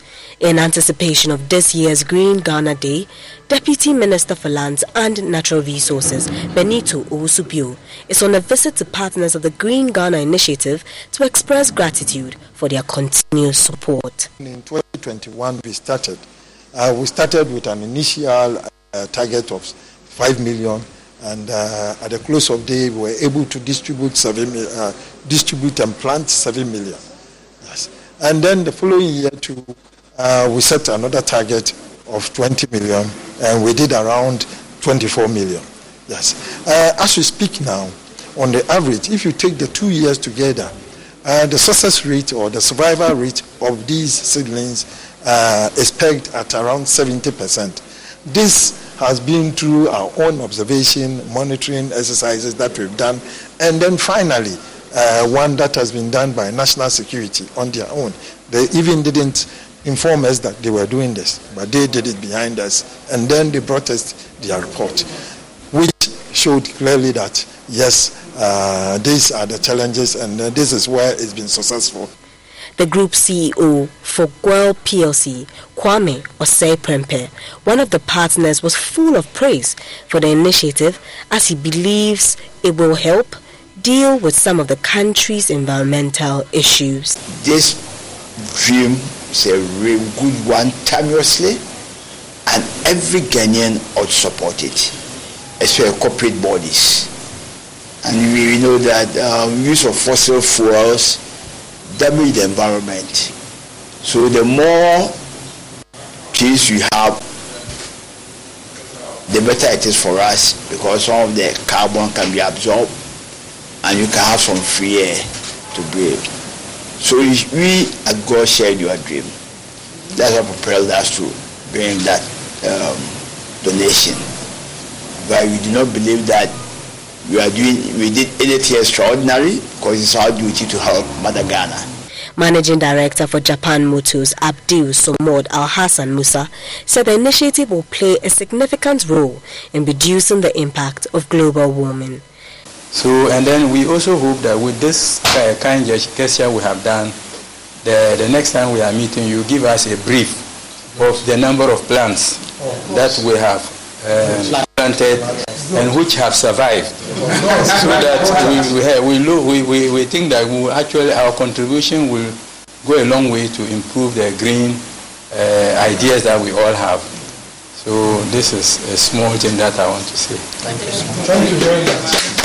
In anticipation of this year's Green Ghana Day, Deputy Minister for Lands and Natural Resources, Benito Owusu-Bio, is on a visit to partners of the Green Ghana Initiative to express gratitude for their continued support. In 2021 we started, uh, we started with an initial uh, target of 5 million and uh, at the close of the day we were able to distribute seven, uh, distribute and plant 7 million. Yes. And then the following year too, uh, we set another target of 20 million and we did around 24 million. Yes. Uh, as we speak now, on the average, if you take the two years together, uh, the success rate or the survival rate of these seedlings uh, is pegged at around 70%. This has been through our own observation, monitoring exercises that we've done, and then finally, uh, one that has been done by national security on their own. They even didn't inform us that they were doing this, but they did it behind us, and then they brought us their report, which showed clearly that yes, uh, these are the challenges, and uh, this is where it's been successful. The group CEO for GOIL PLC, Kwame Osei Prempeh, one of the partners, was full of praise for the initiative as he believes it will help deal with some of the country's environmental issues. This dream is a really good one, timelessly, and every Ghanaian ought to support it, especially corporate bodies. And we know that um, use of fossil fuels damage the environment. So the more trees we have, the better it is for us because some of the carbon can be absorbed and you can have some free air to breathe. So we God shared your dream. That's what propelled us to bring that um, donation. But we do not believe that we are doing we did anything extraordinary because it's our duty to help Mother Ghana. Managing Director for Japan Motors, Abdul Somod Al Hassan Musa, said the initiative will play a significant role in reducing the impact of global warming. So, and then we also hope that with this uh, kind gesture we have done, the, the next time we are meeting, you give us a brief of the number of plants that we have uh, planted and which have survived. so that we, we, look, we, we, we think that we actually our contribution will go a long way to improve the green uh, ideas that we all have. So this is a small thing that I want to say. Thank you. Thank you very much.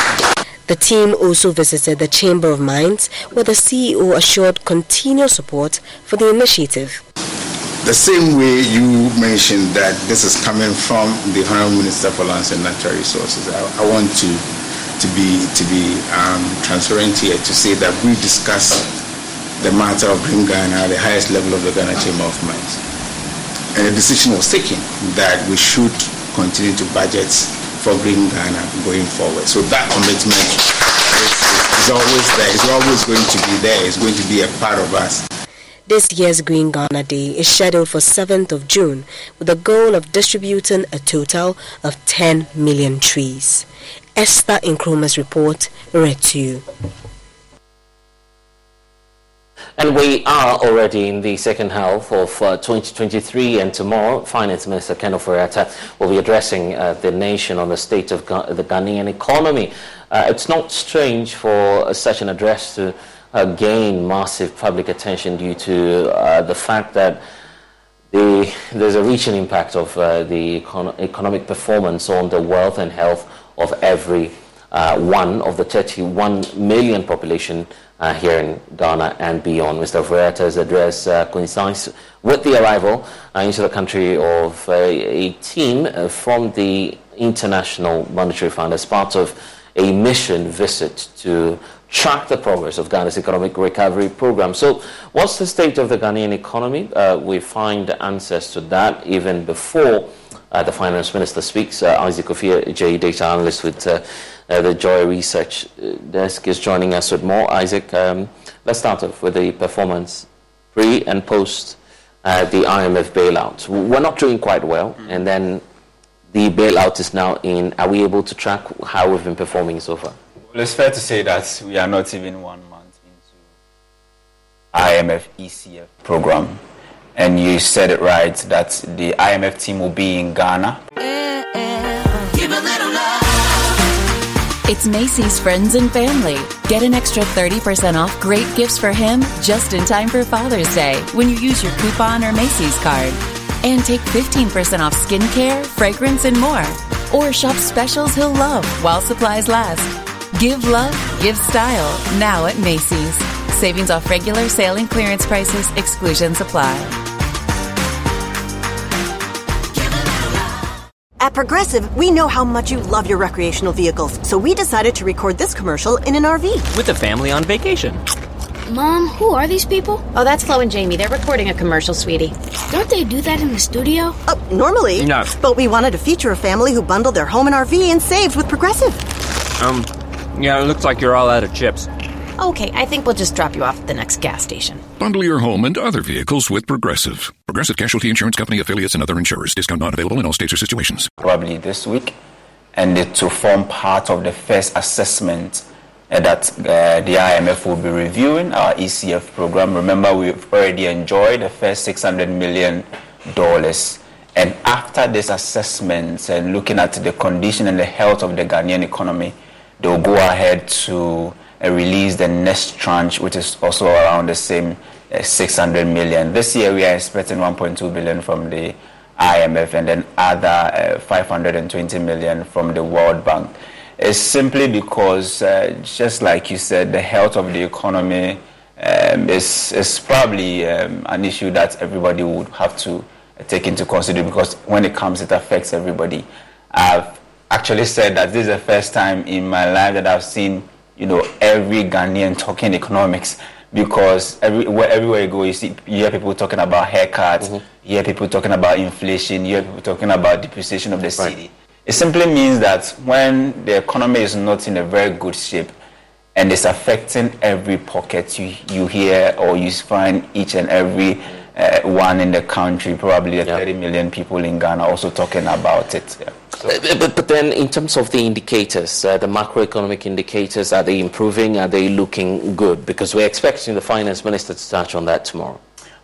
The team also visited the Chamber of Mines where the CEO assured continued support for the initiative. The same way you mentioned that this is coming from the Honorable Minister for Lands and Natural Resources, I, I want to to be to be um, transparent here to say that we discussed the matter of Green Ghana at the highest level of the Ghana Chamber of Mines, and a decision was taken that we should continue to budget for Green Ghana going forward. So that commitment is, is always there. It's always going to be there. It's going to be a part of us. This year's Green Ghana Day is scheduled for 7th of June with the goal of distributing a total of 10 million trees. Esther Nkrumah's report read to you. And we are already in the second half of uh, 2023 and tomorrow Finance Minister Ken Ofori-Atta will be addressing uh, the nation on the state of Ga- the Ghanaian economy. Uh, it's not strange for such an address to uh, gain massive public attention due to uh, the fact that the, there's a reaching impact of uh, the econ- economic performance on the wealth and health of every one of the 31 million population uh, here in Ghana and beyond. Mr. Ofori-Atta's address uh, coincides with the arrival into the country of a team from the International Monetary Fund as part of a mission visit to track the progress of Ghana's economic recovery program. So, what's the state of the Ghanaian economy? Uh, we find answers to that even before uh, the finance minister speaks. Uh, Isaac Ophir, J data analyst with uh, uh, the Joy Research uh, Desk, is joining us with more. Isaac, um, let's start off with the performance pre and post the IMF bailout. We're not doing quite well, mm-hmm. and then the bailout is now in. Are we able to track how we've been performing so far? Well, it's fair to say that we are not even one month into IMF ECF program. And you said it right that the IMF team will be in Ghana. It's Macy's Friends and Family. Get an extra 30% off great gifts for him just in time for Father's Day when you use your coupon or Macy's card. And take 15% off skincare, fragrance, and more. Or shop specials he'll love while supplies last. Give love, give style now at Macy's. Savings off regular sale and clearance prices, exclusions apply. At Progressive, we know how much you love your recreational vehicles, so we decided to record this commercial in an RV. With a family on vacation. Mom, who are these people? Oh, that's Flo and Jamie. They're recording a commercial, sweetie. Don't they do that in the studio? Oh, normally. No. But we wanted to feature a family who bundled their home and RV and saved with Progressive. Um, yeah, it looks like you're all out of chips. Okay, I think we'll just drop you off at the next gas station. Bundle your home and other vehicles with Progressive. Progressive Casualty Insurance Company affiliates and other insurers. Discount not available in all states or situations. Probably this week, and it to form part of the first assessment uh, that uh, the IMF will be reviewing our ECF program. Remember, we've already enjoyed the first 600 million dollars. And after this assessment and looking at the condition and the health of the Ghanaian economy, they'll go ahead to uh, release the next tranche, which is also around the same uh, 600 million. This year we are expecting 1.2 billion from the IMF and then other uh, 520 million from the World Bank. It's simply because, uh, just like you said, the health of the economy um, is, is probably um, an issue that everybody would have to take into consideration because when it comes, it affects everybody. I've actually said that this is the first time in my life that I've seen you know, every Ghanaian talking economics because every, everywhere you go, you see, you hear people talking about haircuts, mm-hmm. you hear people talking about inflation, you hear people talking about depreciation of the cedi. Right. It simply means that when the economy is not in a very good shape and it's affecting every pocket you, you hear or you find each and every uh, one in the country, probably 30 million people in Ghana also talking about it. Yeah. So. Uh, but, but then, in terms of the indicators, uh, the macroeconomic indicators, are they improving? Are they looking good? Because we're expecting the finance minister to touch on that tomorrow.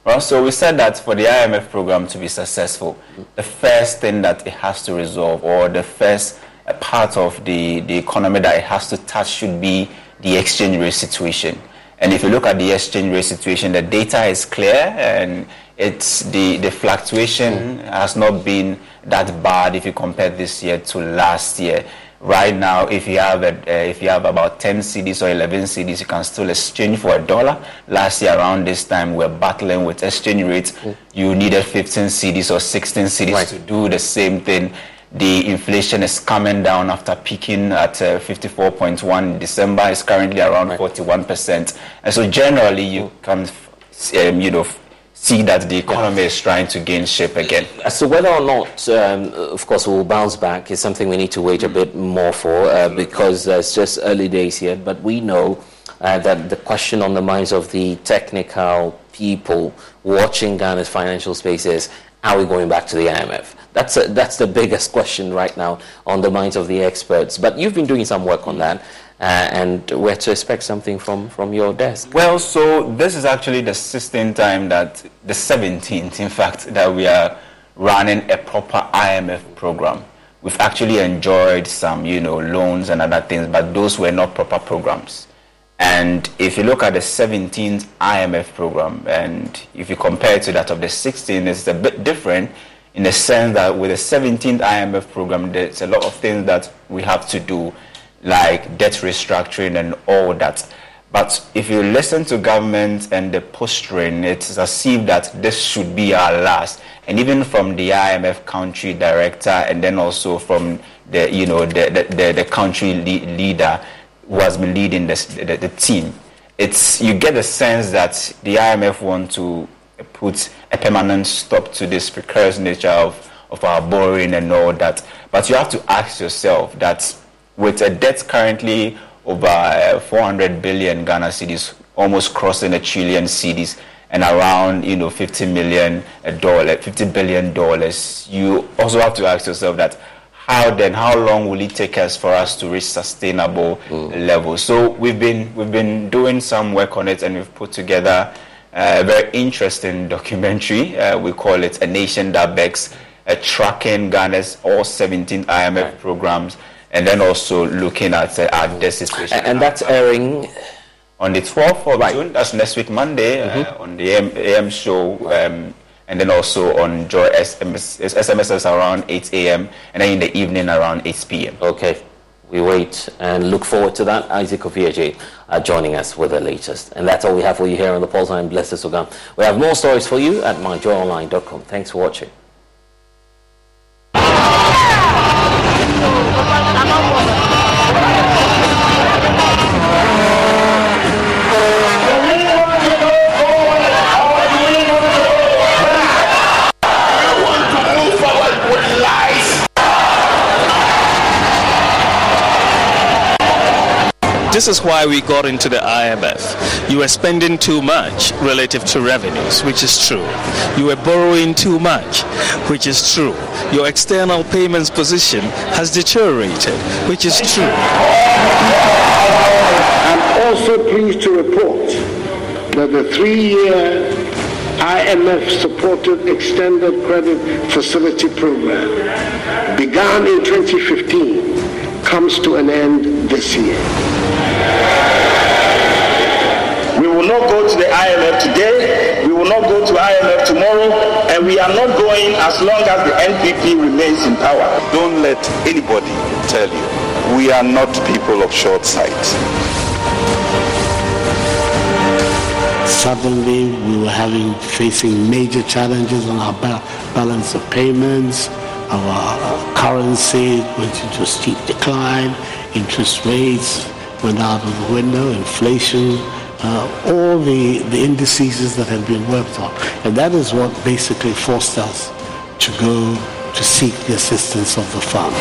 Well, so we said that for the IMF program to be successful, the first thing that it has to resolve, or the first uh, part of the, the economy that it has to touch, should be the exchange rate situation. And if you look at the exchange rate situation, the data is clear and it's the, the fluctuation mm. has not been that bad if you compare this year to last year. Right now, if you have a, uh, if you have about 10 cedis or 11 cedis, you can still exchange for a dollar. Last year around this time, we are battling with exchange rates. Mm. You needed 15 cedis or 16 cedis right. to do the same thing the inflation is coming down after peaking at uh, 54.1 in December. It's currently around right. 41%. And so generally you can, um, you know, see that the economy is trying to gain shape again. So whether or not, um, of course, we'll bounce back is something we need to wait a bit more for uh, because uh, it's just early days yet. But we know uh, that the question on the minds of the technical people watching Ghana's financial space is, are we going back to the IMF? That's, a, that's the biggest question right now on the minds of the experts. But you've been doing some work on that. Uh, and we're to expect something from, from your desk. Well, so this is actually the 16th time that, the 17th, in fact, that we are running a proper IMF program. We've actually enjoyed some, you know, loans and other things, but those were not proper programs. And if you look at the 17th IMF program, and if you compare it to that of the 16th, it's a bit different in the sense that with the 17th IMF program, there's a lot of things that we have to do, like debt restructuring and all that. But if you listen to government and the posturing, it's as if that this should be our last. And even from the IMF country director, and then also from the you know the the, the, the country le- leader who has been leading the, the, the team, it's you get the sense that the IMF want to put a permanent stop to this precarious nature of, of our borrowing and all that. But you have to ask yourself that with a debt currently over uh, 400 billion Ghana cedis, almost crossing a trillion cedis, and around you know 50 million dollar, 50 billion dollars, you also have to ask yourself that how then how long will it take us for us to reach sustainable mm. levels? So we've been we've been doing some work on it, and we've put together a very interesting documentary. Uh, we call it A Nation That Begs, uh, tracking Ghana's all 17 IMF programs and then also looking at uh, our debt situation. And, and that's airing on the 12th of right. June. That's next week, Monday, mm-hmm. uh, on the AM, AM show. Um, and then also on Joy SMS, SMSs around 8 a.m. and then in the evening around 8 p.m. Okay. We wait and look forward to that. Isaac Ofieje uh, joining us with the latest. And that's all we have for you here on the Pulse. I'm Blessed Sogam. We have more stories for you at myjoyonline.com. Thanks for watching. This is why we got into the IMF. You were spending too much relative to revenues, which is true. You were borrowing too much, which is true. Your external payments position has deteriorated, which is true. I'm also pleased to report that the three-year IMF supported extended credit facility program began in 2015 comes to an end this year. We will not go to the IMF today, we will not go to IMF tomorrow, and we are not going as long as the NPP remains in power. Don't let anybody tell you we are not people of short sight. Suddenly, we were having facing major challenges on our balance of payments. Our currency went into a steep decline. Interest rates went out of the window, inflation, uh, all the, the indices that had been worked on. And that is what basically forced us to go to seek the assistance of the fund.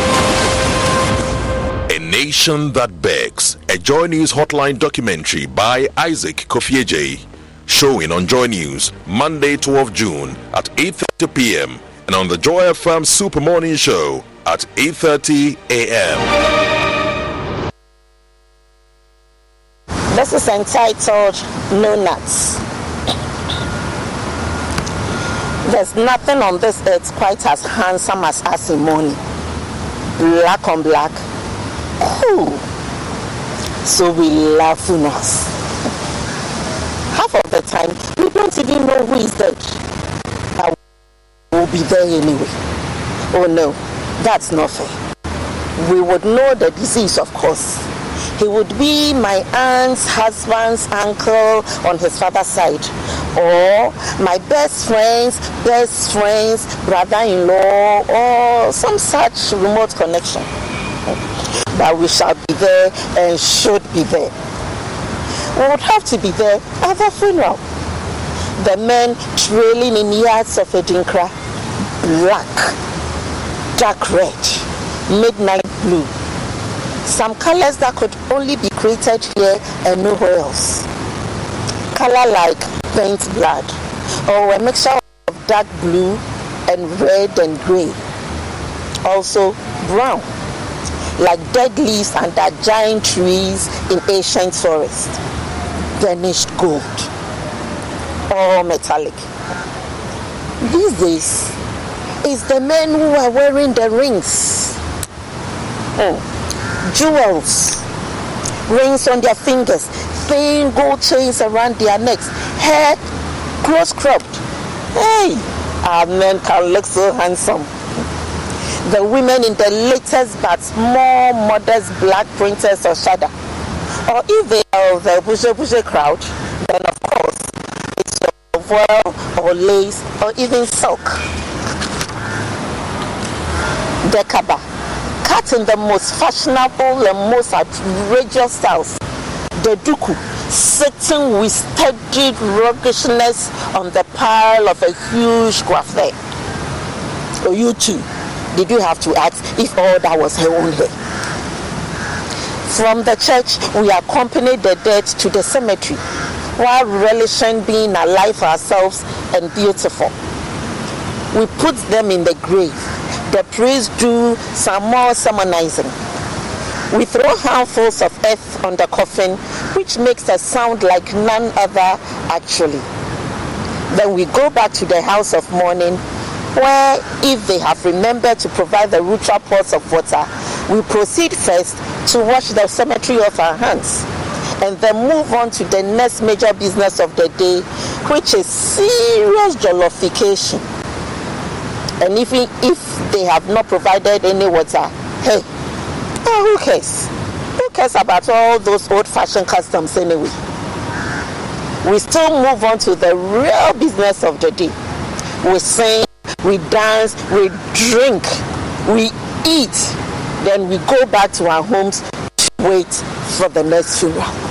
A Nation That Begs, a Joy News Hotline documentary by Isaac Kofi Agyei, showing on Joy News Monday 12 June at 8.30 p.m. and on the Joy FM Super Morning Show at 8.30 a.m. This is entitled No Nuts. There's nothing on this earth quite as handsome as Asimony. Black on black. Cool. So we love us. Half of the time, we don't even know who is dead. But we'll be there anyway. Oh no, that's not fair. We would know the disease, of course he would be my aunt's husband's uncle on his father's side, or my best friend's best friend's brother-in-law, or some such remote connection. But we shall be there and should be there. We would have to be there at the funeral. The men trailing in yards of Adinkra, black, dark red, midnight blue some colors that could only be created here and nowhere else. Color like paint blood, or a mixture of dark blue and red and gray. Also brown, like dead leaves under giant trees in ancient forest. Burnished gold, all metallic. These days, it's the men who are wearing the rings. Oh jewels, rings on their fingers, thin gold chains around their necks, hair close cropped. Hey, our men can look so handsome. The women in the latest but more modest black printers or shada. Or if they are the bushe bushe crowd, then of course it's your voile or lace or even silk. Dekaba cut in the most fashionable and most outrageous styles. The duku sitting with steady ruggishness on the pile of a huge graph there. Oh, you too, did you have to ask if all that was her own hair? From the church, we accompanied the dead to the cemetery while relishing being alive ourselves and beautiful. We put them in the grave the priests do some more sermonizing. We throw handfuls of earth on the coffin, which makes a sound like none other actually. Then we go back to the house of mourning, where if they have remembered to provide the ritual pots of water, we proceed first to wash the cemetery off our hands and then move on to the next major business of the day, which is serious jollification. And even if they have not provided any water, hey, oh, who cares? Who cares about all those old fashioned customs anyway? We still move on to the real business of the day. We sing, we dance, we drink, we eat, then we go back to our homes to wait for the next funeral.